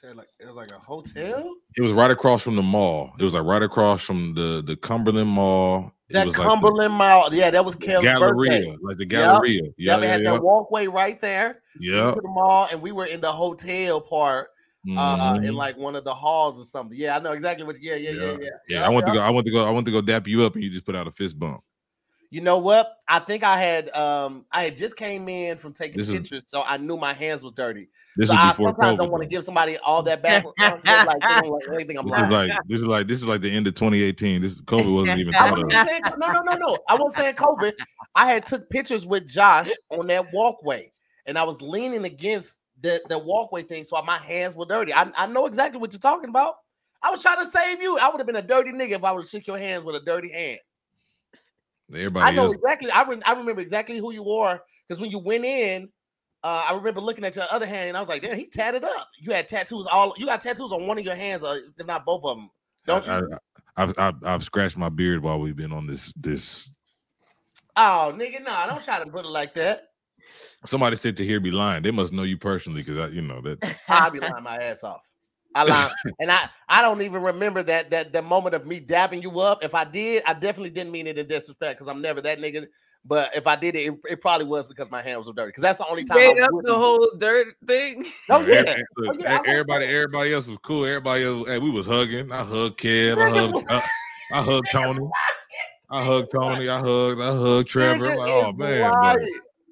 Said like it was like a hotel. It was right across from the mall. It was like right across from the the Cumberland Mall. That was like the Cumberland Mall. Yeah, that was Kel's Galleria, birthday. like the Galleria. Yeah, Yeah, they yeah, had yeah. that walkway right there Yeah. to the mall, and we were in the hotel part, uh, in Mhm. like one of the halls or something. Yeah, I know exactly what. Yeah, yeah, yeah, Yeah. yeah. Yeah, I went to go. I went to go. I went to go dap you up, and you just put out a fist bump. You know what? I think I had um I had just came in from taking This is- pictures, so I knew my hands was dirty. This so is I before sometimes COVID. don't want to give somebody all that back. like, like anything I'm This is lying. like this is like this is like the end of 2018. This COVID wasn't even thought of. saying- no, no, no, no. I wasn't saying COVID. I had took pictures with Josh on that walkway, and I was leaning against the, the walkway thing, so my hands were dirty. I, I know exactly what you're talking about. I was trying to save you. I would have been a dirty nigga if I would have shook your hands with a dirty hand. I know else. exactly. I, re- I remember exactly who you are because when you went in, uh, I remember looking at your other hand and I was like, damn, he tatted up. You had tattoos all. You got tattoos on one of your hands, or if not both of them. Don't you? I, I, I've, I've I've scratched my beard while we've been on this this. oh, nigga, nah, don't try to put it like that. Somebody said Tahir be lying. They must know you personally because I you know that. I'll be lying my ass off. I and I I don't even remember that that that moment of me dabbing you up. If I did, I definitely didn't mean it in disrespect because I'm never that nigga. But if I did it, it, it probably was because my hands were dirty. Because that's the only time. I Made up the do- whole dirt thing. Oh Every- yeah. Oh, look, Oh, yeah, was everybody everybody else was cool. Everybody else, hey, we was hugging. I hugged Kev. I hugged. I, I hugged Tony. I hugged Tony. I hugged. I hugged Trevor. Like, oh is man,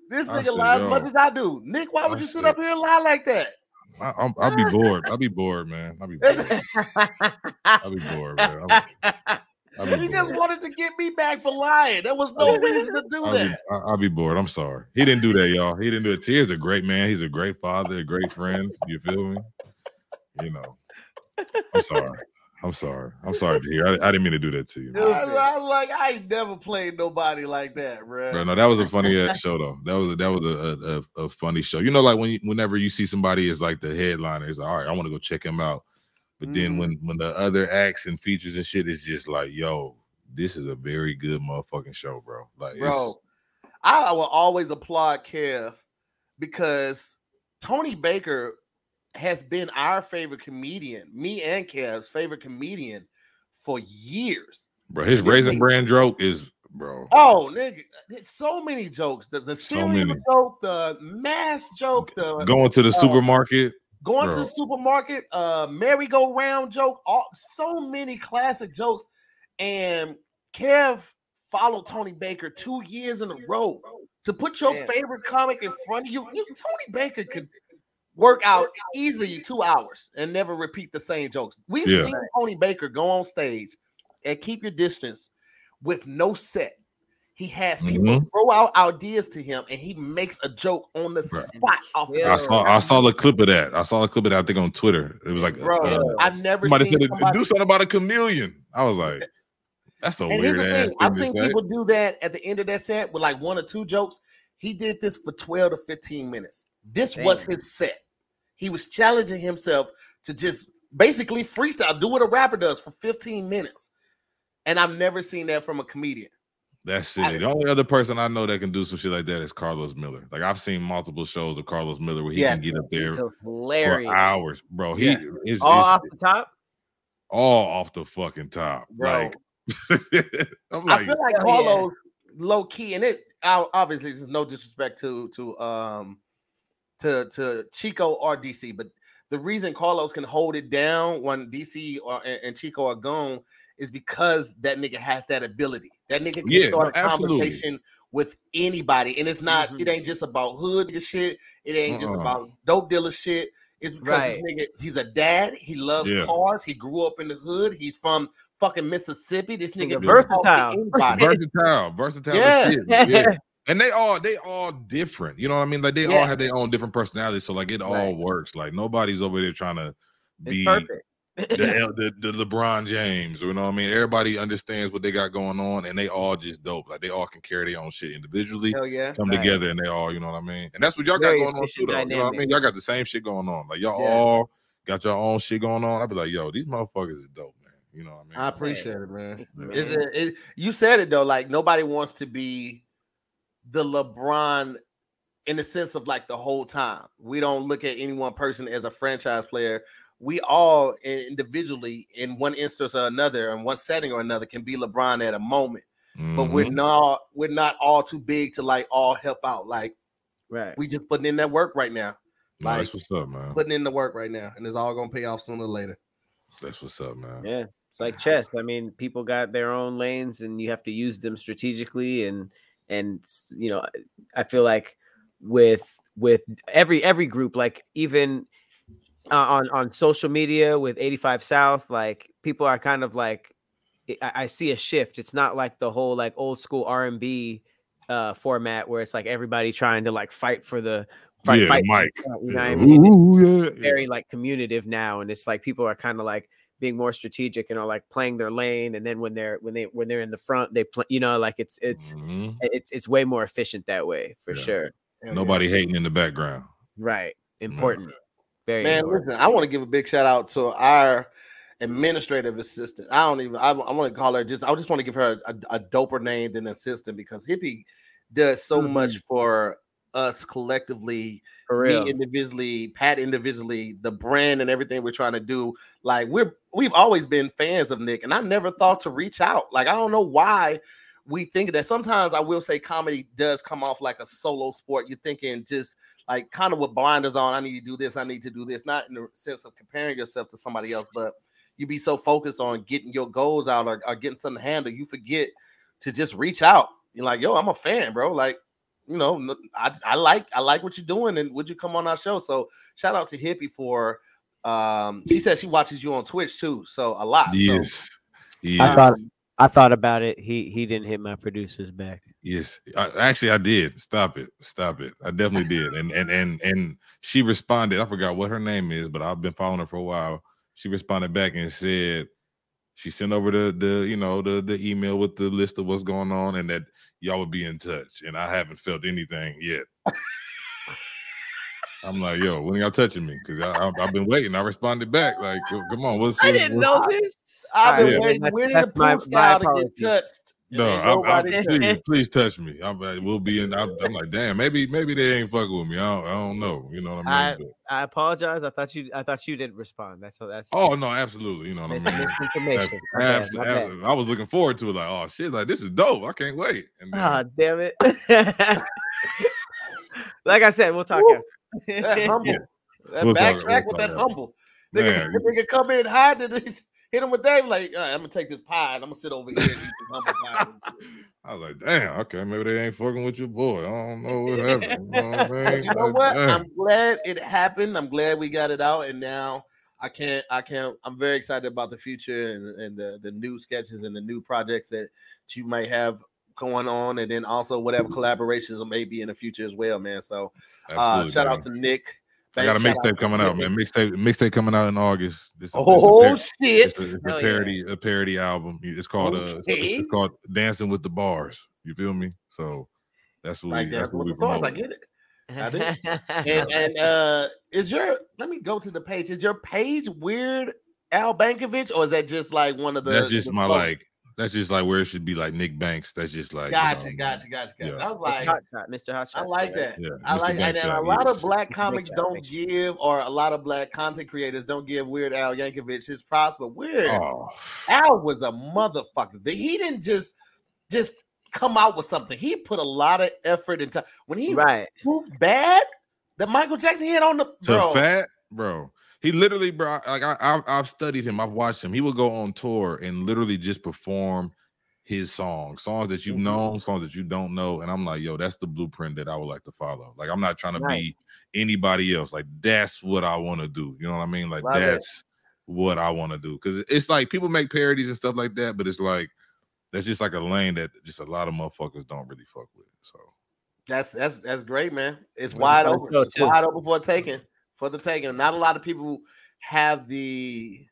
This nigga said, lies as much as I do. Nick, why would I you sit up here and lie like that? I, I'm, I'll be bored. I'll be bored, man. I'll be bored. I'll be bored, man. I'll, I'll be he just wanted to get me back for lying. There was no I'll reason to do I'll be, that. I- I'll be bored. I'm sorry. He didn't do that, y'all. He didn't do it. Tahir's a great man. He's a great father, a great friend. You feel me? You know. I'm sorry. I'm sorry. I'm sorry Tahir. I, I didn't mean to do that to you. I, I like, I ain't never played nobody like that, bro. Bro, no, that was a funny ass show though. That was a, that was a, a, a, funny show. You know, like when you, whenever you see somebody is like the headliner, it's like, all right, I want to go check him out. But then Mhm. when when the other acts and features and shit is just like, yo, this is a very good motherfucking show, bro. Like, it's- bro. I will always applaud Kev because Tony Baker has been our favorite comedian, me and Kev's favorite comedian for years. bro, his Yeah, raisin like- brand joke is, bro. Oh, nigga, so many jokes. The, the So cereal many. joke, the mass joke, the Going to the uh, supermarket, going to the supermarket, uh, merry-go-round joke, all so many classic jokes. And Kev followed Tony Baker two years in a row to put your Man. favorite comic in front of you. you. Tony Baker could work out easily two hours and never repeat the same jokes. We've Yeah. seen Tony Baker go on stage and keep your distance with no set. He has people Mm-hmm. throw out ideas to him and he makes a joke on the Bruh. spot off the Yeah. I saw I saw the clip of that. I saw a clip of that. I think on Twitter. It was like, Bro, uh, I've never somebody seen said somebody, do something about a chameleon. I was like, that's a and here's weird the ass thing: I've thing seen people do that at the end of that set with like one or two jokes, He did this for 12 to 15 minutes. This was his set. He was challenging himself to just basically freestyle, do what a rapper does for 15 minutes. And I've never seen that from a comedian. That's I- it. The only other person I know that can do some shit like that is Karlous Miller. Like I've seen multiple shows of Karlous Miller where he Yes. can get up there for hilarious. hours, bro. He Yeah. is All off the top. all off the fucking top, Bro. Like, I'm I feel like hell yeah. Karlous low key, and it o- obviously this is no disrespect to to um to to Chico or DC, but the reason Karlous can hold it down when DC or and, and Chico are gone is because that nigga has that ability. That nigga can Yeah, start a absolutely. conversation with anybody, and it's not. It Mhm. ain't just about hood nigga shit. It ain't just Uh-uh. about dope dealer shit. It's because this nigga, he's a dad. He loves Yeah. cars. He grew up in the hood. He's from fucking Mississippi. This nigga Nigga can versatile. versatile, versatile Yeah. Yeah. And they all they all different. You know what I mean? Like they Yeah. all have their own different personalities. So like it all Right. works. Like nobody's over there trying to be the, L- the the LeBron James. You know what I mean? Everybody understands what they got going on, and they all just dope. Like they all can carry their own shit individually, Hell yeah. come Right. together, and they all, you know what I mean? And that's what y'all got going on too, efficient though. You know what I mean? Y'all got the same shit going on. Like y'all Yeah. all got your own shit going on. I'd be like, yo, these motherfuckers is dope, man. You know what I mean? I appreciate it, man. Yeah. Is it, it? You said it though. Like nobody wants to be the LeBron in the sense of like the whole time. We don't look at any one person as a franchise player. We all individually, in one instance or another, in one setting or another, can be LeBron at a moment. But we're Mhm. not. We're not all too big to like all help out. Like Right. we just putting in that work right now. No, like- that's what's up, man. Putting in the work right now, and it's all gonna pay off sooner or later. That's what's up, man. Yeah, it's like chess. I mean, people got their own lanes, and you have to use them strategically. And and you know, I feel like with with every every group, like even uh, on on social media with 85 South, like people are kind of like I, I see a shift. It's not like the whole like old school R and B uh format where it's like everybody trying to like fight for the fight, yeah, fight for Mike. the you know Yeah. I mean? Ooh, yeah. very like communicative now and it's like people are kind of like being more strategic and are like playing their lane and then when they're when they when they're in the front they play you know like it's it's Mhm. it's it's way more efficient that way for Yeah. sure Hell yeah. Nobody hating in the background. right important very Man, important. listen, I want to give a big shout out to our administrative assistant. I don't even, I, I want to call her just, I just want to give her a, a doper name than assistant because Hippie does so Mhm. much for us collectively, me individually, Pat individually, the brand and everything we're trying to do. Like we're, we've always been fans of Nick and I never thought to reach out. Like, I don't know why we think that sometimes I will say comedy does come off like a solo sport. You're thinking just like kind of with blinders on. I need to do this. I need to do this. Not in the sense of comparing yourself to somebody else, but you be so focused on getting your goals out or, or getting something handled, you forget to just reach out. You're like, yo, I'm a fan, bro. Like, you know, n- I, I like I like what you're doing, and would you come on our show? So shout out to Hippie for. Um, she said she watches you on Twitch too, so a lot. So, Yes. Yes. I thought I thought about it he he didn't hit my producer's back Yes, I, actually, I did. Stop it, stop it. I definitely did, and and and and she responded. I forgot what her name is, but I've been following her for a while. She responded back and said she sent over the the you know the the email with the list of what's going on, and that y'all would be in touch. And I haven't felt anything yet. I'm like, yo, when y'all touching me? Because I, I, I've been waiting. I responded back like, come on, what's I didn't what's- know this I've been Yeah. waiting. That's- Winnie the that's my- my to get touched. No, Ain't I, I, nobody please, please touch me. I'm, uh, we'll be in. I'm, I'm like, damn, maybe, maybe they ain't fucking with me. I don't, I don't know. You know what I mean? But- I apologize I thought you I thought you didn't respond that's so that's oh no, absolutely. You know what I mean? misinformation My bad, Abs- my I was looking forward to it. Like, oh shit, like this is dope. I can't wait. And then, Ah, damn it. like I said, we'll talk Woo. after. That humble. That We'll talk- backtrack we'll with that about humble. Nigga, Man, nigga come in hide and just hit him with that. Like, "All right, I'm gonna take this pie and I'm gonna sit over here and eat this humble pie. I was like, damn, okay, maybe they ain't fucking with your boy. I don't know what happened. You know what I mean? you know what? I'm glad it happened. I'm glad we got it out, and now I can't. I can't. I'm very excited about the future and, and the the new sketches and the new projects that you might have going on, and then also whatever collaborations may be in the future as well, man. So, uh, shout man. out to Nick. I got a mixtape coming out, man. Mixtape, mixtape coming out in August. This is, this is a Oh par- shit! It's a, it's a Hell yeah. parody, a parody album. It's called uh, it's- it's called Dancing with the Bars. You feel me? So That's what Like we. that's That's what what we the course, I promote. get it. I do. And, and uh is your let me go to the page. Is your page weird Al Bankovich, or is that just like one of the That's just the my folk- like. That's just like where it should be like Nick Banks. That's just like. you Gotcha, know, gotcha, gotcha, gotcha. Yeah. I was like, Hot Shot, Mr. Hot I like that. Yeah, I Mr. like and, Banks and a lot of black comics don't give, or a lot of black content creators don't give Weird Al Yankovic his props. But Weird Oh, Al was a motherfucker. He didn't just just come out with something. He put a lot of effort into when he Right. proved bad. That Michael Jackson hit on the to bro. fat, bro. He literally, bro. Like I, I've, I've studied him. I've watched him. He would go on tour and literally just perform his songs, songs that you've Mhm. known, songs that you don't know. And I'm like, yo, that's the blueprint that I would like to follow. Like I'm not trying to Right. be anybody else. Like that's what I want to do. You know what I mean? Like Love it. that's what I want to do. Because it's like people make parodies and stuff like that, but it's like that's just like a lane that just a lot of motherfuckers don't really fuck with. So That's that's that's great, man. It's That's wide open. show, It's too. wide open for taking. For the taking. Not a lot of people have the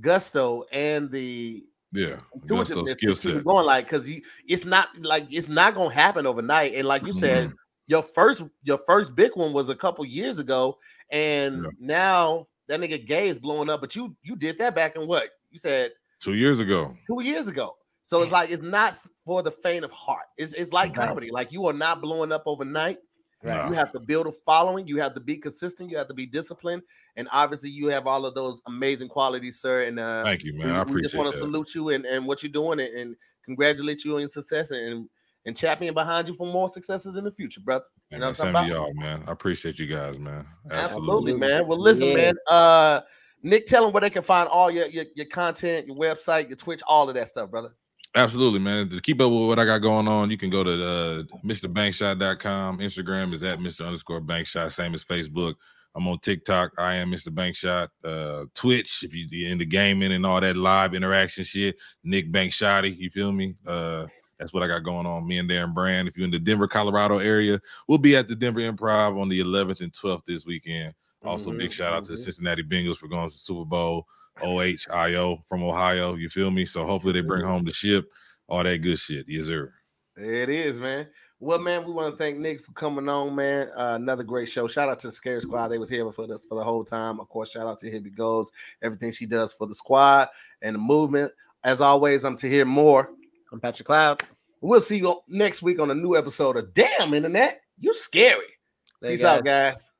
gusto and the yeah, intuitiveness to keep going. Like, cause you, it's not like it's not gonna happen overnight. And like you said, Mm-hmm. your first your first big one was a couple years ago, and Yeah. now that nigga gay is blowing up. But you you did that back in what you said Two years ago. two years ago. So it's like it's not for the faint of heart. It's it's like comedy. Like you are not blowing up overnight. Nah. You have to build a following. You have to be consistent. You have to be disciplined. And obviously, you have all of those amazing qualities, sir. And uh, Thank you, we, man. I we just want to salute you and, and what you're doing and, and congratulate you on your success and and champion behind you for more successes in the future, brother. Hey, You know what I'm same talking to about? y'all, man. I appreciate you guys, man. Absolutely, man. Well, listen, Yeah. man. Uh, Nick, tell them where they can find all your, your your content, your website, your Twitch, all of that stuff, brother. Absolutely, man. To keep up with what I got going on, you can go to uh, MrBankshot.com. Instagram is at Mr. underscore Bankshot, same as Facebook. I'm on TikTok. I am Mr. Bankshot. Uh, Twitch, if you- you're into gaming and all that live interaction shit, Nick Bankshotty. You feel me? Uh, that's what I got going on. Me and Darren Brand. If you're in the Denver, Colorado area, we'll be at the Denver Improv on the 11th and 12th this weekend. Also, big Mhm, shout out to the. Cincinnati Bengals for going to the Super Bowl. OHIO from Ohio. You feel me? So hopefully they bring home the ship, all that good shit. Yes, sir. There it is, man. Well, man, we want to thank Nick for coming on, man. Uh, another great show. Shout out to the Scare Squad. They was here for us for the whole time. Of course, shout out to Hibbie Goes, everything she does for the squad and the movement. As always, I'm Tahir Moore. I'm Patrick Cloud. We'll see you next week on a new episode of Damn Internet. You scary. Later, Peace guys. out, guys.